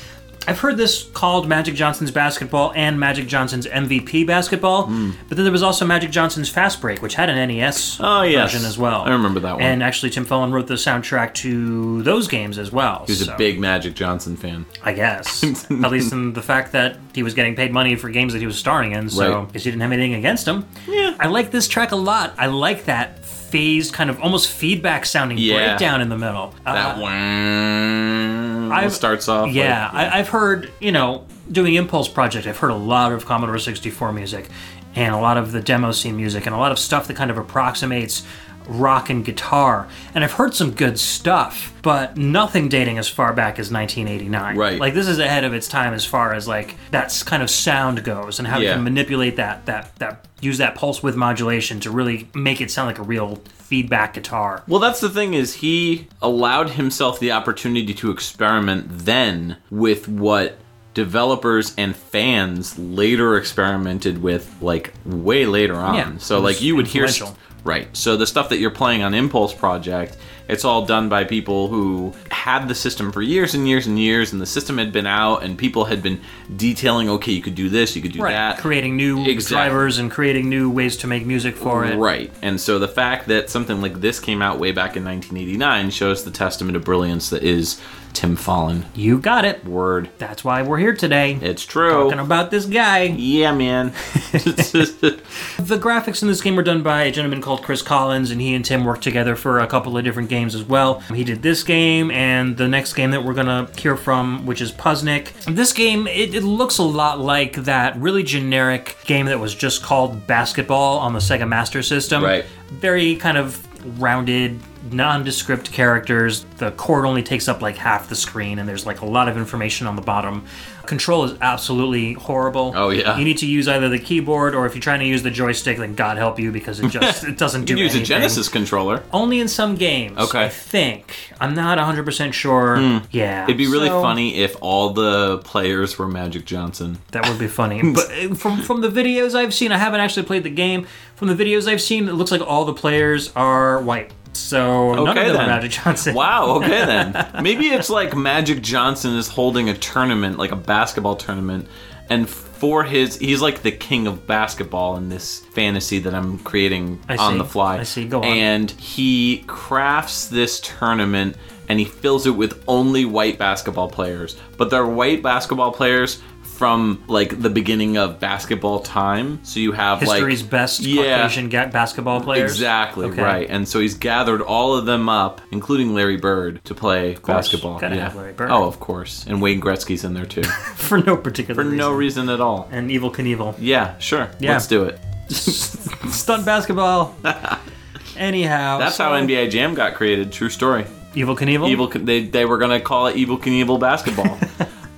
I've heard this called Magic Johnson's basketball and Magic Johnson's MVP basketball, Hmm. but then there was also Magic Johnson's Fast Break, which had an NES Oh, yes. version as well. I remember that one. And actually, Tim Follin wrote the soundtrack to those games as well. He was a big Magic Johnson fan. I guess. At least in the fact that he was getting paid money for games that he was starring in, so Right. I he didn't have anything against him. Yeah. I like this track a lot. I like that phased, kind of almost feedback sounding Yeah. breakdown in the middle. That Uh, one I've- starts off. like- yeah, I, I've heard, you know, doing Impulse Project, I've heard a lot of Commodore 64 music and a lot of the demo scene music and a lot of stuff that kind of approximates rock and guitar. And I've heard some good stuff, but nothing dating as far back as 1989. Right. Like this is ahead of its time as far as like that kind of sound goes and how you can manipulate that that that use that pulse width modulation to really make it sound like a real feedback guitar. Well, that's the thing is he allowed himself the opportunity to experiment then with what developers and fans later experimented with like way later on. Yeah, so like you would hear right. So the stuff that you're playing on Impulse Project, it's all done by people who had the system for years and years and years and the system had been out and people had been detailing okay, you could do this, you could do that. Creating new Exactly. drivers and creating new ways to make music for it. Right. And so the fact that something like this came out way back in 1989 shows the testament of brilliance that is Tim Follin. You got it. Word. That's why we're here today. It's true. Talking about this guy. yeah, man. The graphics in this game were done by a gentleman called Chris Collins, and he and Tim worked together for a couple of different games as well. He did this game and the next game that we're gonna hear from, which is Puznic. This game, it, it looks a lot like that really generic game that was just called Basketball on the Sega Master System. Right. Very kind of rounded, nondescript characters. The court only takes up like half the screen, and there's like a lot of information on the bottom. Control is absolutely horrible. Oh, yeah. You need to use either the keyboard or if you're trying to use the joystick, then God help you because it just it doesn't do anything. you can use a. Genesis controller. Only in some games. Okay. I think. I'm not 100% sure. Yeah. It'd be really so funny if all the players were Magic Johnson. That would be funny. but uh, from from the videos I've seen, I haven't actually played the game. From the videos I've seen, it looks like all the players are white. So none of Okay, them then. Magic Johnson. Wow, okay then. Maybe it's like Magic Johnson is holding a tournament, like a basketball tournament, and for his he's like the king of basketball in this fantasy that I'm creating I on see. the fly. I see. Go on. And he crafts this tournament and he fills it with only white basketball players. But they're white basketball players from like the beginning of basketball time. So you have History's like best Yeah. Caucasian ga- basketball players. Exactly Okay. right, and so he's gathered all of them up, including Larry Bird, to play basketball. Yeah. have Larry Bird. Oh, of course, and Wayne Gretzky's in there too, For no particular for reason. no reason at all. And Evil Knievel. Yeah, sure. Yeah. Let's do it. Stunt basketball. Anyhow. That's so- how NBA Jam got created. True story. Evil Knievel? Evil. They they were gonna call it Evil Knievel basketball,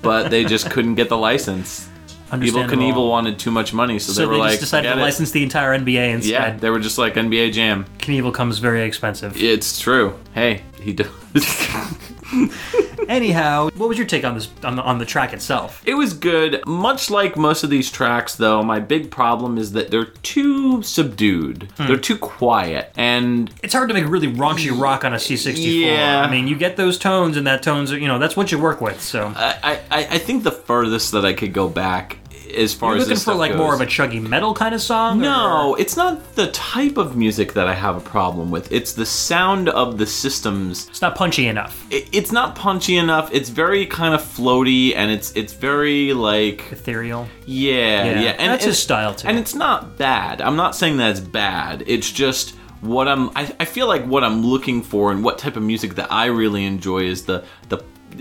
but they just couldn't get the license. Evil. Knievel wanted too much money, so, So they were they like, just decided to license the entire NBA instead. Yeah, they were just like NBA Jam. Knievel comes very expensive. It's true. Hey, he does. Anyhow, what was your take on this on the, on the track itself? It was good. Much like most of these tracks, though, my big problem is that they're too subdued. Hmm. They're too quiet. And It's hard to make really raunchy rock on a C64. Yeah. I mean, you get those tones, and that tones, are, you know, that's what you work with. So I, I, I think the furthest that I could go back as far you're as looking for like goes- more of a chuggy metal kind of song. No, or- it's not the type of music that I have a problem with. It's the sound of the systems. it's not punchy enough. It, it's not punchy enough. It's very kind of floaty, and it's it's very like Ethereal. Yeah, Yeah, yeah, and that's his style, too. And it's not bad. I'm not saying that it's bad. It's just what I'm. I, I feel like what I'm looking for and what type of music that I really enjoy is the the,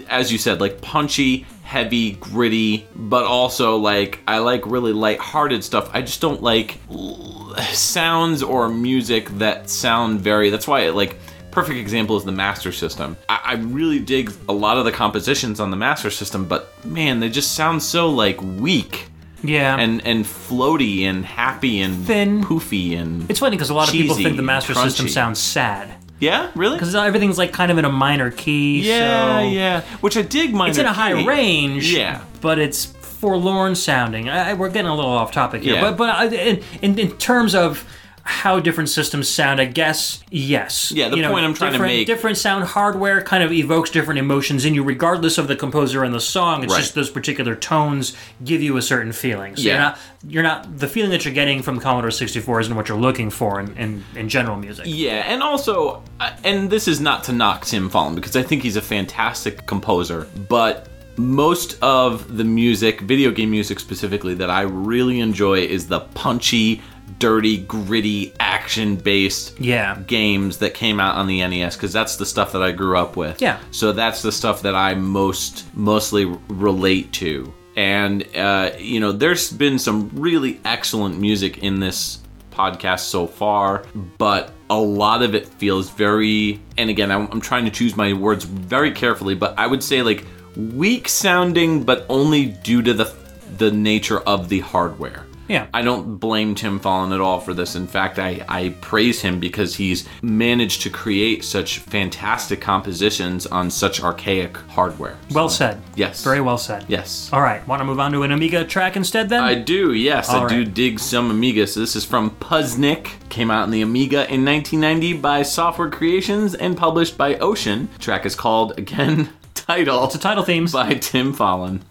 as you said, like punchy, heavy, gritty, but also like I like really light-hearted stuff. I just don't like l- sounds or music that sound very. That's why like. Perfect example is the Master System. I, I really dig a lot of the compositions on the Master System, but man, they just sound so like weak Yeah. and and floaty and happy and Thin. poofy and it's funny because a lot of people think the Master System sounds sad yeah really because everything's like kind of in a minor key. yeah so yeah which I dig minor It's in a high key. range. yeah But it's forlorn sounding. I, we're getting a little off topic here, Yeah. but but I, in, in in terms of how different systems sound, I guess yes. Yeah, the You know, point I'm trying to different- make- different sound hardware kind of evokes different emotions in you, regardless of the composer and the song. It's Right. just those particular tones give you a certain feeling. So Yeah. you're not you're not the feeling that you're getting from Commodore 64 isn't what you're looking for in, in, in general music. Yeah, and also, uh, and this is not to knock Tim Follin because I think he's a fantastic composer, but most of the music, video game music specifically, that I really enjoy is the punchy, dirty, gritty, action based Yeah. games that came out on the NES because that's the stuff that I grew up with. Yeah. So that's the stuff that I most mostly relate to. And uh, you know, there's been some really excellent music in this podcast so far, but a lot of it feels very. And again, I'm, I'm trying to choose my words very carefully, but I would say like weak sounding, but only due to the the nature of the hardware. Yeah. I don't blame Tim Follin at all for this. In fact, I, I praise him because he's managed to create such fantastic compositions on such archaic hardware. Well said. Yes. Very well said. Yes. All right. Want to move on to an Amiga track instead then? I do, yes. I All do dig some Amiga. So this is from Puznic. Came out in the Amiga in 1990 by Software Creations and published by Ocean. track is called, again, Title it's a title theme. by Tim Follin.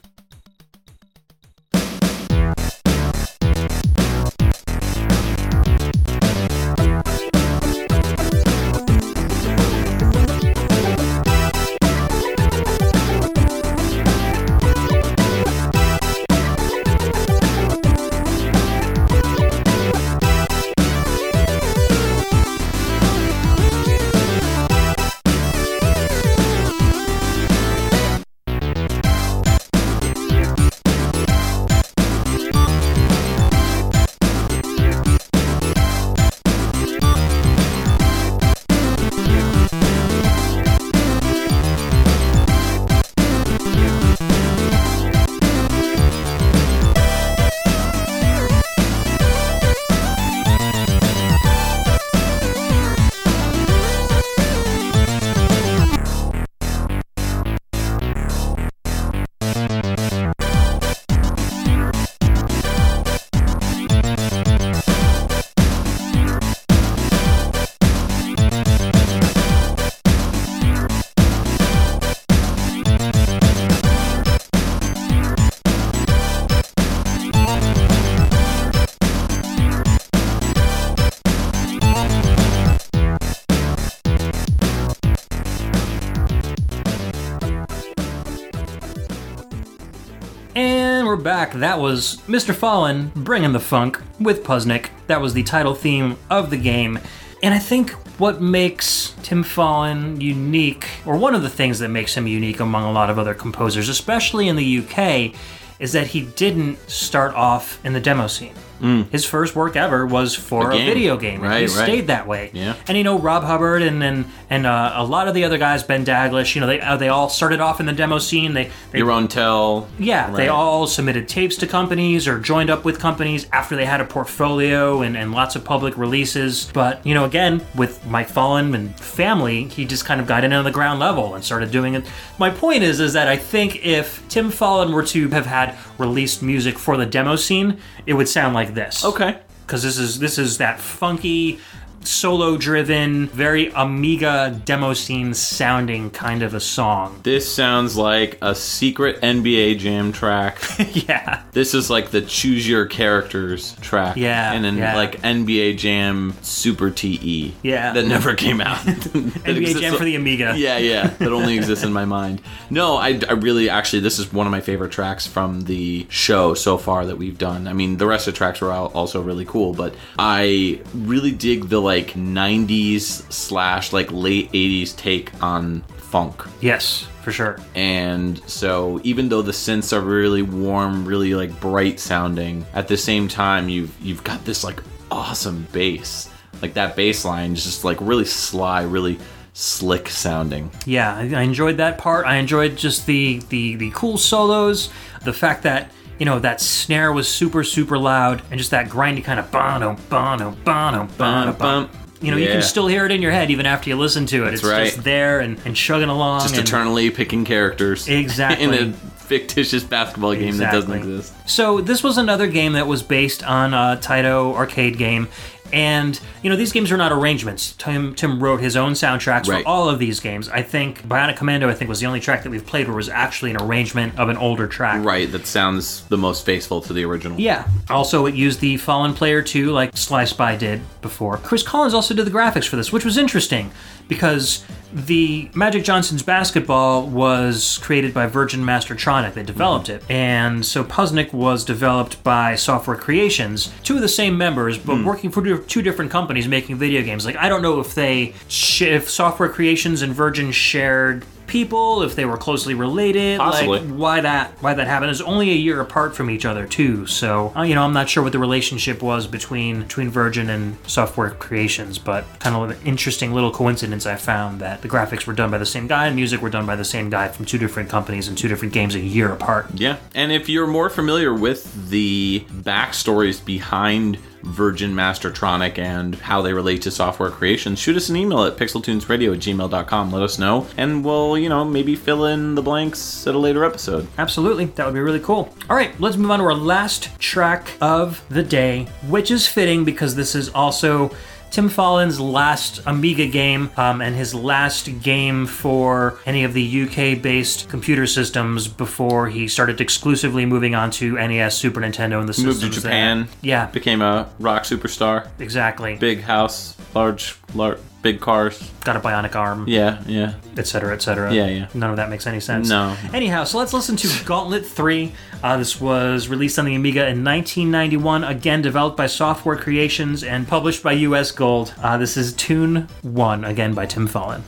And. That was Mr. Follin bringing the funk with Puznic. That was the title theme of the game. And I think what makes Tim Follin unique, or one of the things that makes him unique among a lot of other composers, especially in the UK, is that he didn't start off in the demo scene. His first work ever was for a, game. video game. and he Right, right. stayed that way. Yeah. And you know, Rob Hubbard and and, and uh, a lot of the other guys, Ben Daglish, you know, they uh, they all started off in the demo scene. They they Your own tell. yeah, they all submitted tapes to companies or joined up with companies after they had a portfolio and, and lots of public releases. But, you know, again, with Mike Follin and family, he just kind of got in on the ground level and started doing it. My point is is that I think if Tim Follin were to have had released music for the demo scene, it would sound like this Okay. because this is this is that funky solo driven very amiga demo scene sounding kind of a song This sounds like a secret NBA Jam track. yeah this is like the choose your characters track. Yeah, And then yeah. like NBA Jam Super TE. Yeah. That never came out. NBA Jam for the Amiga. Yeah, yeah. That only exists in my mind. No, I, I really actually this is one of my favorite tracks from the show so far that we've done. I mean, the rest of the tracks were also really cool, but I really dig the like 90s slash like late 80s take on funk. Yes, for sure. And so even though the synths are really warm, really like bright sounding, at the same time you've you've got this like awesome bass. Like that bass line is just like really sly, really slick sounding. Yeah, I, I enjoyed that part. I enjoyed just the, the the cool solos, the fact that you know that snare was super super loud, and just that grindy kind of bono bono bono bono bono. You know, you Yeah. can still hear it in your head even after you listen to it. it's right. just there and, and chugging along. Just and- eternally picking characters. Exactly. In a fictitious basketball game that doesn't Exactly. exist. So this was another game that was based on a Taito arcade game, And you know, these games are not arrangements. Tim Tim wrote his own soundtracks Right. for all of these games. I think Bionic Commando, I think, was the only track that we've played where it was actually an arrangement of an older track. Right, that sounds the most faithful to the original. Yeah. Also, it used the Follin Player 2 like Sly Spy did before. Chris Collins also did the graphics for this, which was interesting because the Magic Johnson's basketball was created by Virgin Mastertronic. They developed it. And so Puznic was developed by Software Creations, two of the same members, but hmm. working for two different companies making video games. Like, I don't know if they, sh- if Software Creations and Virgin shared people, if they were closely related. Possibly. Like, why that why that happened is only a year apart from each other too. So uh, you know, I'm not sure what the relationship was between between Virgin and Software Creations, but kind of an interesting little coincidence I found that the graphics were done by the same guy and music were done by the same guy from two different companies and two different games a year apart. Yeah, and if you're more familiar with the backstories behind Virgin Mastertronic and how they relate to software creation, shoot us an email at pixeltunesradio at gmail.com. Let us know, and we'll, you know, maybe fill in the blanks at a later episode. Absolutely, that would be really cool. All right, let's move on to our last track of the day, which is fitting because this is also Tim Follin's last Amiga game um, and his last game for any of the UK based computer systems before he started exclusively moving on to NES, Super Nintendo, and the systems Moved to that- Japan. Yeah, Became a rock superstar. exactly. Big house, large, large, big cars. Got a bionic arm. Yeah, yeah. Etc. cetera, et cetera. Yeah, yeah. None of that makes any sense. No. Anyhow, so let's listen to Gauntlet 3. Uh, this was released on the Amiga in 1991, again developed by Software Creations and published by US Gold. Uh, this is Tune 1, again by Tim Follin.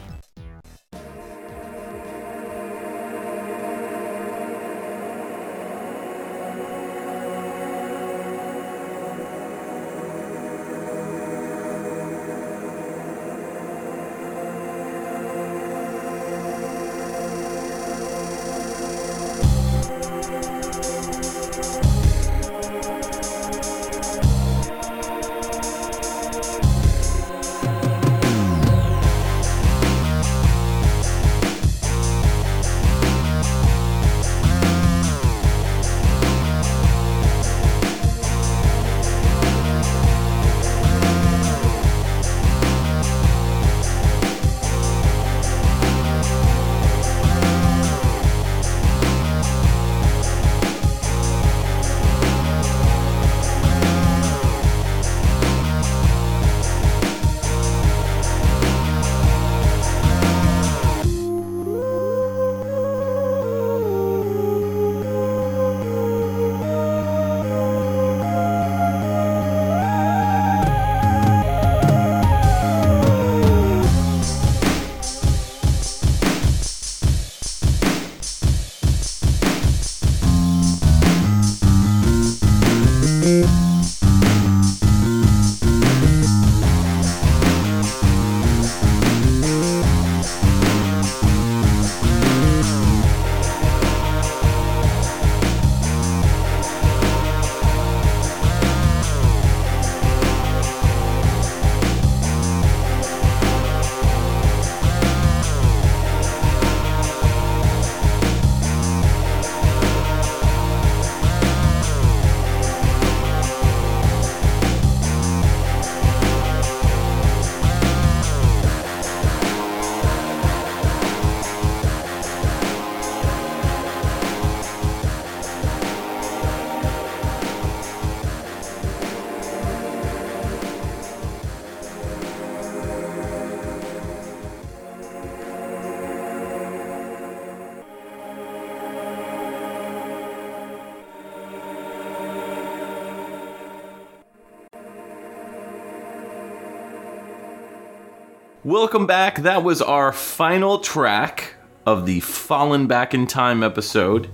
Welcome back. That was our final track of the Fallen Back in Time episode.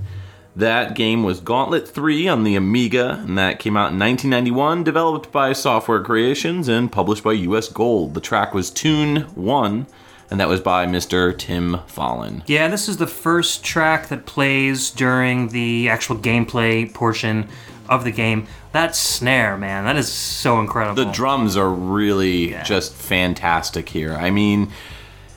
That game was Gauntlet 3 on the Amiga, and that came out in 1991, developed by Software Creations and published by US Gold. The track was Tune 1, and that was by Mr. Tim Follin. Yeah, this is the first track that plays during the actual gameplay portion of the game. That snare, man, that is so incredible. The drums are really just fantastic here. I mean,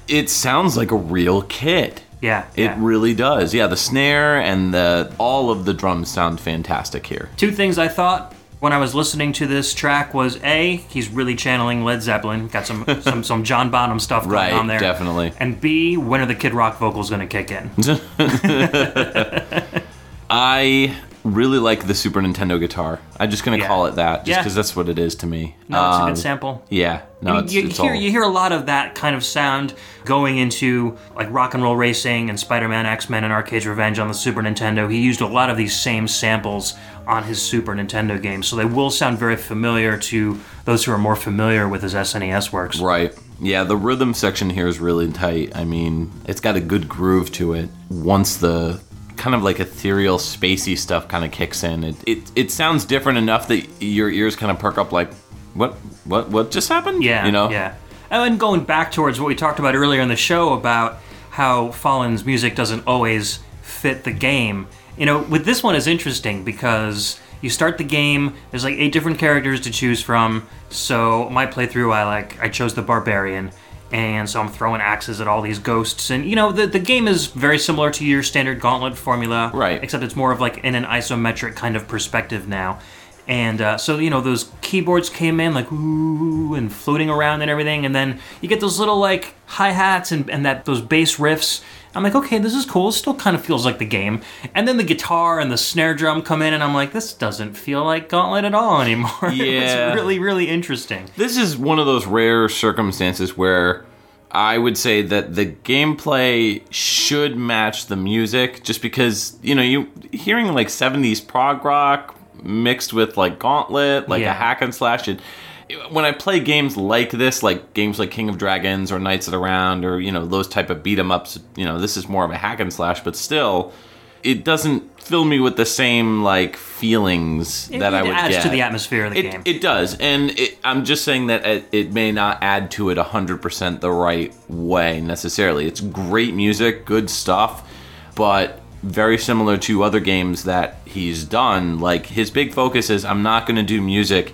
it sounds like a real kit. yeah, It yeah. really does. Yeah, the snare and the all of the drums sound fantastic here. Two things I thought when I was listening to this track was A, he's really channeling Led Zeppelin, got some some, some John Bonham stuff going Right, on there. definitely. And B, when are the Kid Rock vocals going to kick in? I really like the Super Nintendo guitar. I'm just gonna Yeah. call it that, just Yeah. because that's what it is to me. No, it's a Um, good sample. Yeah, no, I mean, it's, you it's hear all- you hear a lot of that kind of sound going into like Rock and Roll Racing and Spider-Man, X-Men, and Arcade's Revenge on the Super Nintendo. He used a lot of these same samples on his Super Nintendo games, so they will sound very familiar to those who are more familiar with his SNES works. Right. Yeah, the rhythm section here is really tight. I mean, it's got a good groove to it. Once the kind of like ethereal, spacey stuff kind of kicks in, it, it it sounds different enough that your ears kind of perk up like, what what what just happened? Yeah, you know. yeah. And then going back towards what we talked about earlier in the show about how Follin's music doesn't always fit the game. You know, with this one is interesting because you start the game. There's like eight different characters to choose from. So my playthrough, I like I chose the barbarian, and so I'm throwing axes at all these ghosts. And you know, the the game is very similar to your standard Gauntlet formula, Right. Except it's more of like in an isometric kind of perspective now. And uh, so you know those keyboards came in like ooh and floating around and everything, and then you get those little like hi hats and, and that those bass riffs. I'm like, okay, this is cool. It still kind of feels like the game. And then the guitar and the snare drum come in, and I'm like, this doesn't feel like Gauntlet at all anymore. Yeah. it's really really interesting. This is one of those rare circumstances where I would say that the gameplay should match the music just because, you know, you hearing like 70s prog rock mixed with like Gauntlet, like Yeah. a hack and slash it when I play games like this, like games like King of Dragons or Knights of the Round or, you know, those type of beat 'em ups, you know, this is more of a hack and slash, but still it doesn't fill me with the same like feelings It, that I it would adds get. to the atmosphere of the It, game. it does, and it, I'm just saying that it, it may not add to it 100% the right way necessarily. It's great music, good stuff, but very similar to other games that he's done. Like his big focus is I'm not going to do music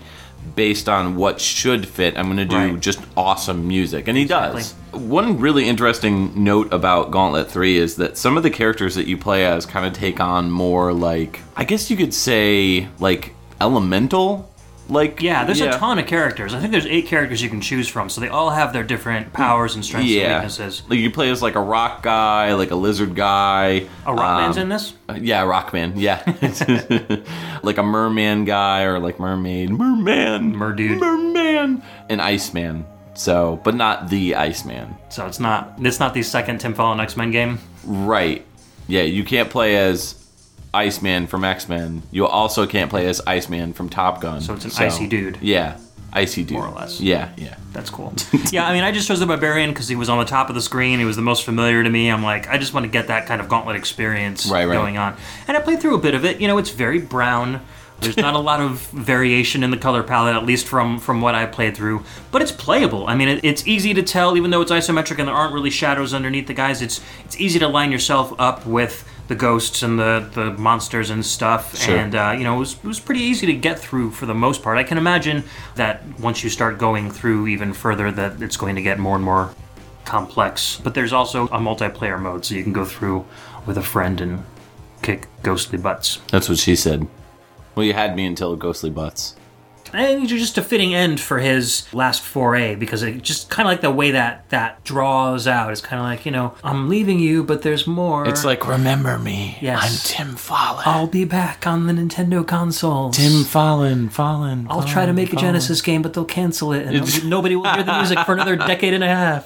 based on what should fit. I'm going to do Right. just awesome music, and he does. One really interesting note about Gauntlet 3 is that some of the characters that you play as kind of take on more like I guess you could say like elemental like yeah, there's a ton of characters. I think there's eight characters you can choose from, so they all have their different powers and strengths and weaknesses. Like you play as like a rock guy, like a lizard guy. A Rockman's um, in this? Yeah, Rockman. Yeah, like a merman guy or like mermaid, merman, Merdude. merman, and Iceman. So, but not the Iceman. So it's not it's not the second Tim Follin X Men game. Right. Yeah, you can't play as Iceman from X Men. You also can't play as Iceman from Top Gun. So it's an icy dude. Yeah, icy dude. More or less. Yeah, yeah. That's cool. yeah, I mean, I just chose the Barbarian because he was on the top of the screen. He was the most familiar to me. I'm like, I just want to get that kind of gauntlet experience Right, right. going on. And I played through a bit of it. You know, it's very brown. There's not a lot of variation in the color palette, at least from from what I played through. But it's playable. I mean, it, it's easy to tell, even though it's isometric and there aren't really shadows underneath the guys. It's it's easy to line yourself up with the ghosts and the, the monsters and stuff. Sure. And uh, you know, it was, it was pretty easy to get through for the most part. I can imagine that once you start going through even further, that it's going to get more and more complex. But there's also a multiplayer mode, so you can go through with a friend and kick ghostly butts. That's what she said. Well, you had me until ghostly butts. And just a fitting end for his last foray because it just kind of like the way that that draws out. It's kind of like you know, I'm leaving you, but there's more. It's like, remember me. Yes. I'm Tim Follin. I'll be back on the Nintendo consoles. Tim Follin, Follin. I'll try to make a Genesis game, but they'll cancel it, and nobody will hear the music for another decade and a half.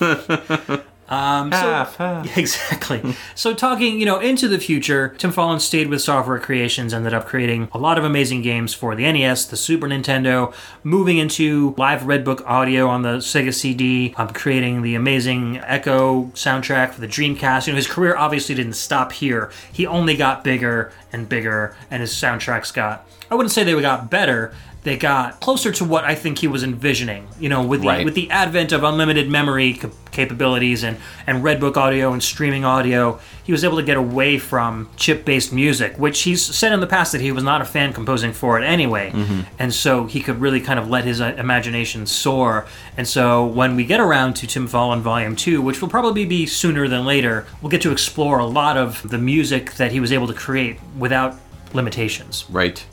Um, so, Half, half. Exactly. So, talking, you know, into the future, Tim Follin stayed with Software Creations, ended up creating a lot of amazing games for the NES, the Super Nintendo, moving into live Redbook audio on the Sega CD, um, creating the amazing Ecco soundtrack for the Dreamcast. You know, his career obviously didn't stop here. He only got bigger and bigger, and his soundtracks got, I wouldn't say they got better. They got closer to what I think he was envisioning, you know, with the Right. with the advent of unlimited memory cap- capabilities and, and Redbook audio and streaming audio, he was able to get away from chip based music, which he's said in the past that he was not a fan composing for it anyway. And so he could really kind of let his uh, imagination soar. And so when we get around to Tim Follin Volume 2, which will probably be sooner than later, we'll get to explore a lot of the music that he was able to create without limitations. Right.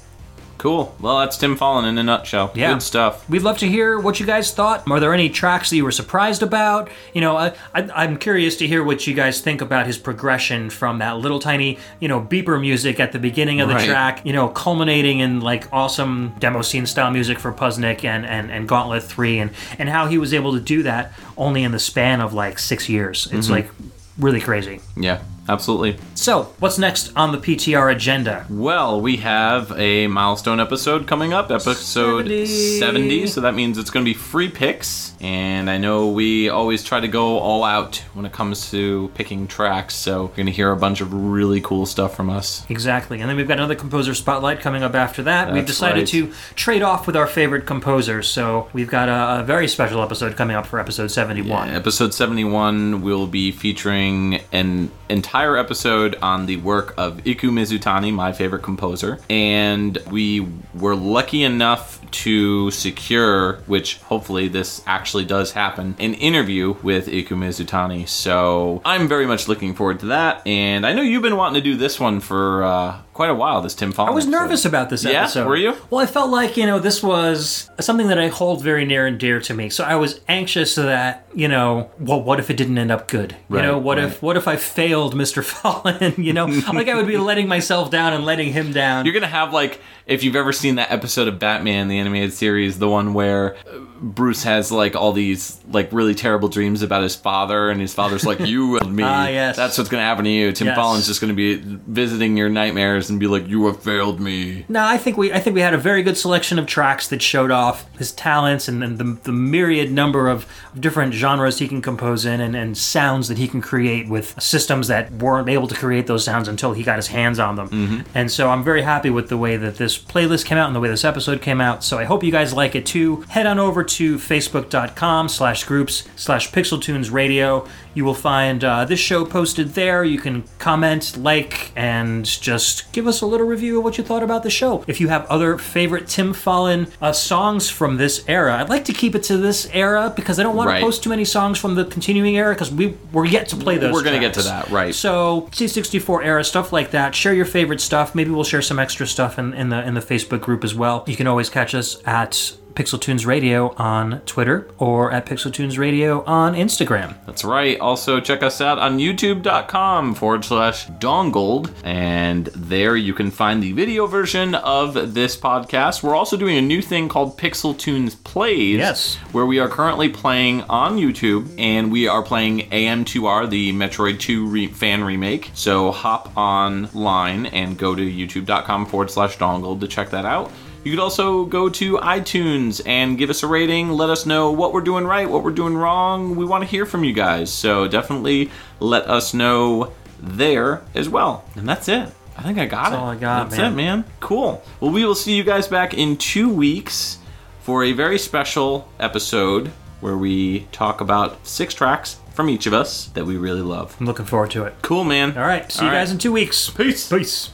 Cool. Well, that's Tim Follin in a nutshell. Yeah. Good stuff. We'd love to hear what you guys thought. Are there any tracks that you were surprised about? You know, I, I, I'm curious to hear what you guys think about his progression from that little tiny, you know, beeper music at the beginning of the Right. track, you know, culminating in like awesome demo scene style music for Puznic and, and, and Gauntlet 3, and, and how he was able to do that only in the span of like six years. It's Mm-hmm. like really crazy. Yeah, absolutely. So, what's next on the PTR agenda? Well, we have a milestone episode coming up, episode 70. 70. so that means it's going to be free picks. And I know we always try to go all out when it comes to picking tracks, so you're going to hear a bunch of really cool stuff from us. Exactly. And then we've got another composer spotlight coming up after that. we've decided right. to trade off with our favorite composers. So we've got a, a very special episode coming up for episode 71. Episode 71 will be featuring an entire episode on the work of Iku Mizutani, my favorite composer. And we were lucky enough to secure, which hopefully this actually does happen, an interview with Iku Mizutani. So I'm very much looking forward to that. And I know you've been wanting to do this one for uh, quite a while, this Tim Follin. I was episode. nervous about this Yeah? episode. Were you? Well, I felt like, you know, this was something that I hold very near and dear to me. So I was anxious that, you know, well, what if it didn't end up good? You Right, know, what right. if what if I failed Mr. Follin? you know, like I would be letting myself down and letting him down. You're gonna have like if you've ever seen that episode of Batman the animated series, the one where uh, Bruce has like all these like really terrible dreams about his father, and his father's like, "You and me." Ah, yes. That's what's gonna happen to you. Tim Yes. Follin's just gonna be visiting your nightmares and be like, "You have failed me." No, I think we I think we had a very good selection of tracks that showed off his talents and, and the, the myriad number of different genres he can compose in and, and sounds that he can create with systems that weren't able to create those sounds until he got his hands on them. And so I'm very happy with the way that this playlist came out and the way this episode came out. So I hope you guys like it too. Head on over to facebook.com slash groups slash pixeltunes radio. You will find uh, this show posted there. You can comment, like, and just give us a little review of what you thought about the show. If you have other favorite Tim Follin uh, songs from this era, I'd like to keep it to this era because I don't want Right. to post too many songs from the continuing era because we we're yet to play those. We're gonna get to that, right. So C64 era stuff like that. Share your favorite stuff. Maybe we'll share some extra stuff in, in the in the Facebook group as well. You can always catch us at Pixel Tunes Radio on Twitter or at Pixel Tunes Radio on Instagram. That's right. Also, check us out on youtube.com forward slash dongled. And there you can find the video version of this podcast. We're also doing a new thing called Pixel Tunes Plays. Yes. Where we are currently playing on YouTube and we are playing AM2R, the Metroid 2 re- fan remake. So hop online and go to youtube.com forward slash dongled to check that out. You could also go to iTunes and give us a rating. Let us know what we're doing right, what we're doing wrong. We want to hear from you guys. So definitely let us know there as well. And that's it. I think I got That's it. all I got, That's man. it, man. Cool. Well, we will see you guys back in two weeks for a very special episode where we talk about six tracks from each of us that we really love. I'm looking forward to it. Cool, man. All right. See All you right. guys in two weeks. Peace. Peace.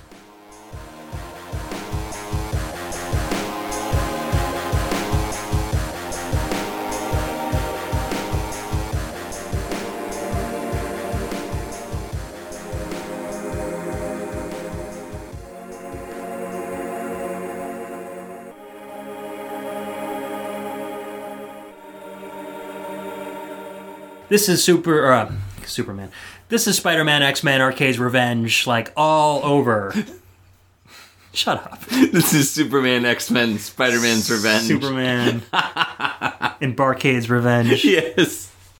This is super uh, Superman. This is Spider-Man X-Men Arcade's Revenge like all over. Shut up. This is Superman, X Men, Spider Man's Revenge. Superman in Barcade's Revenge. Yes.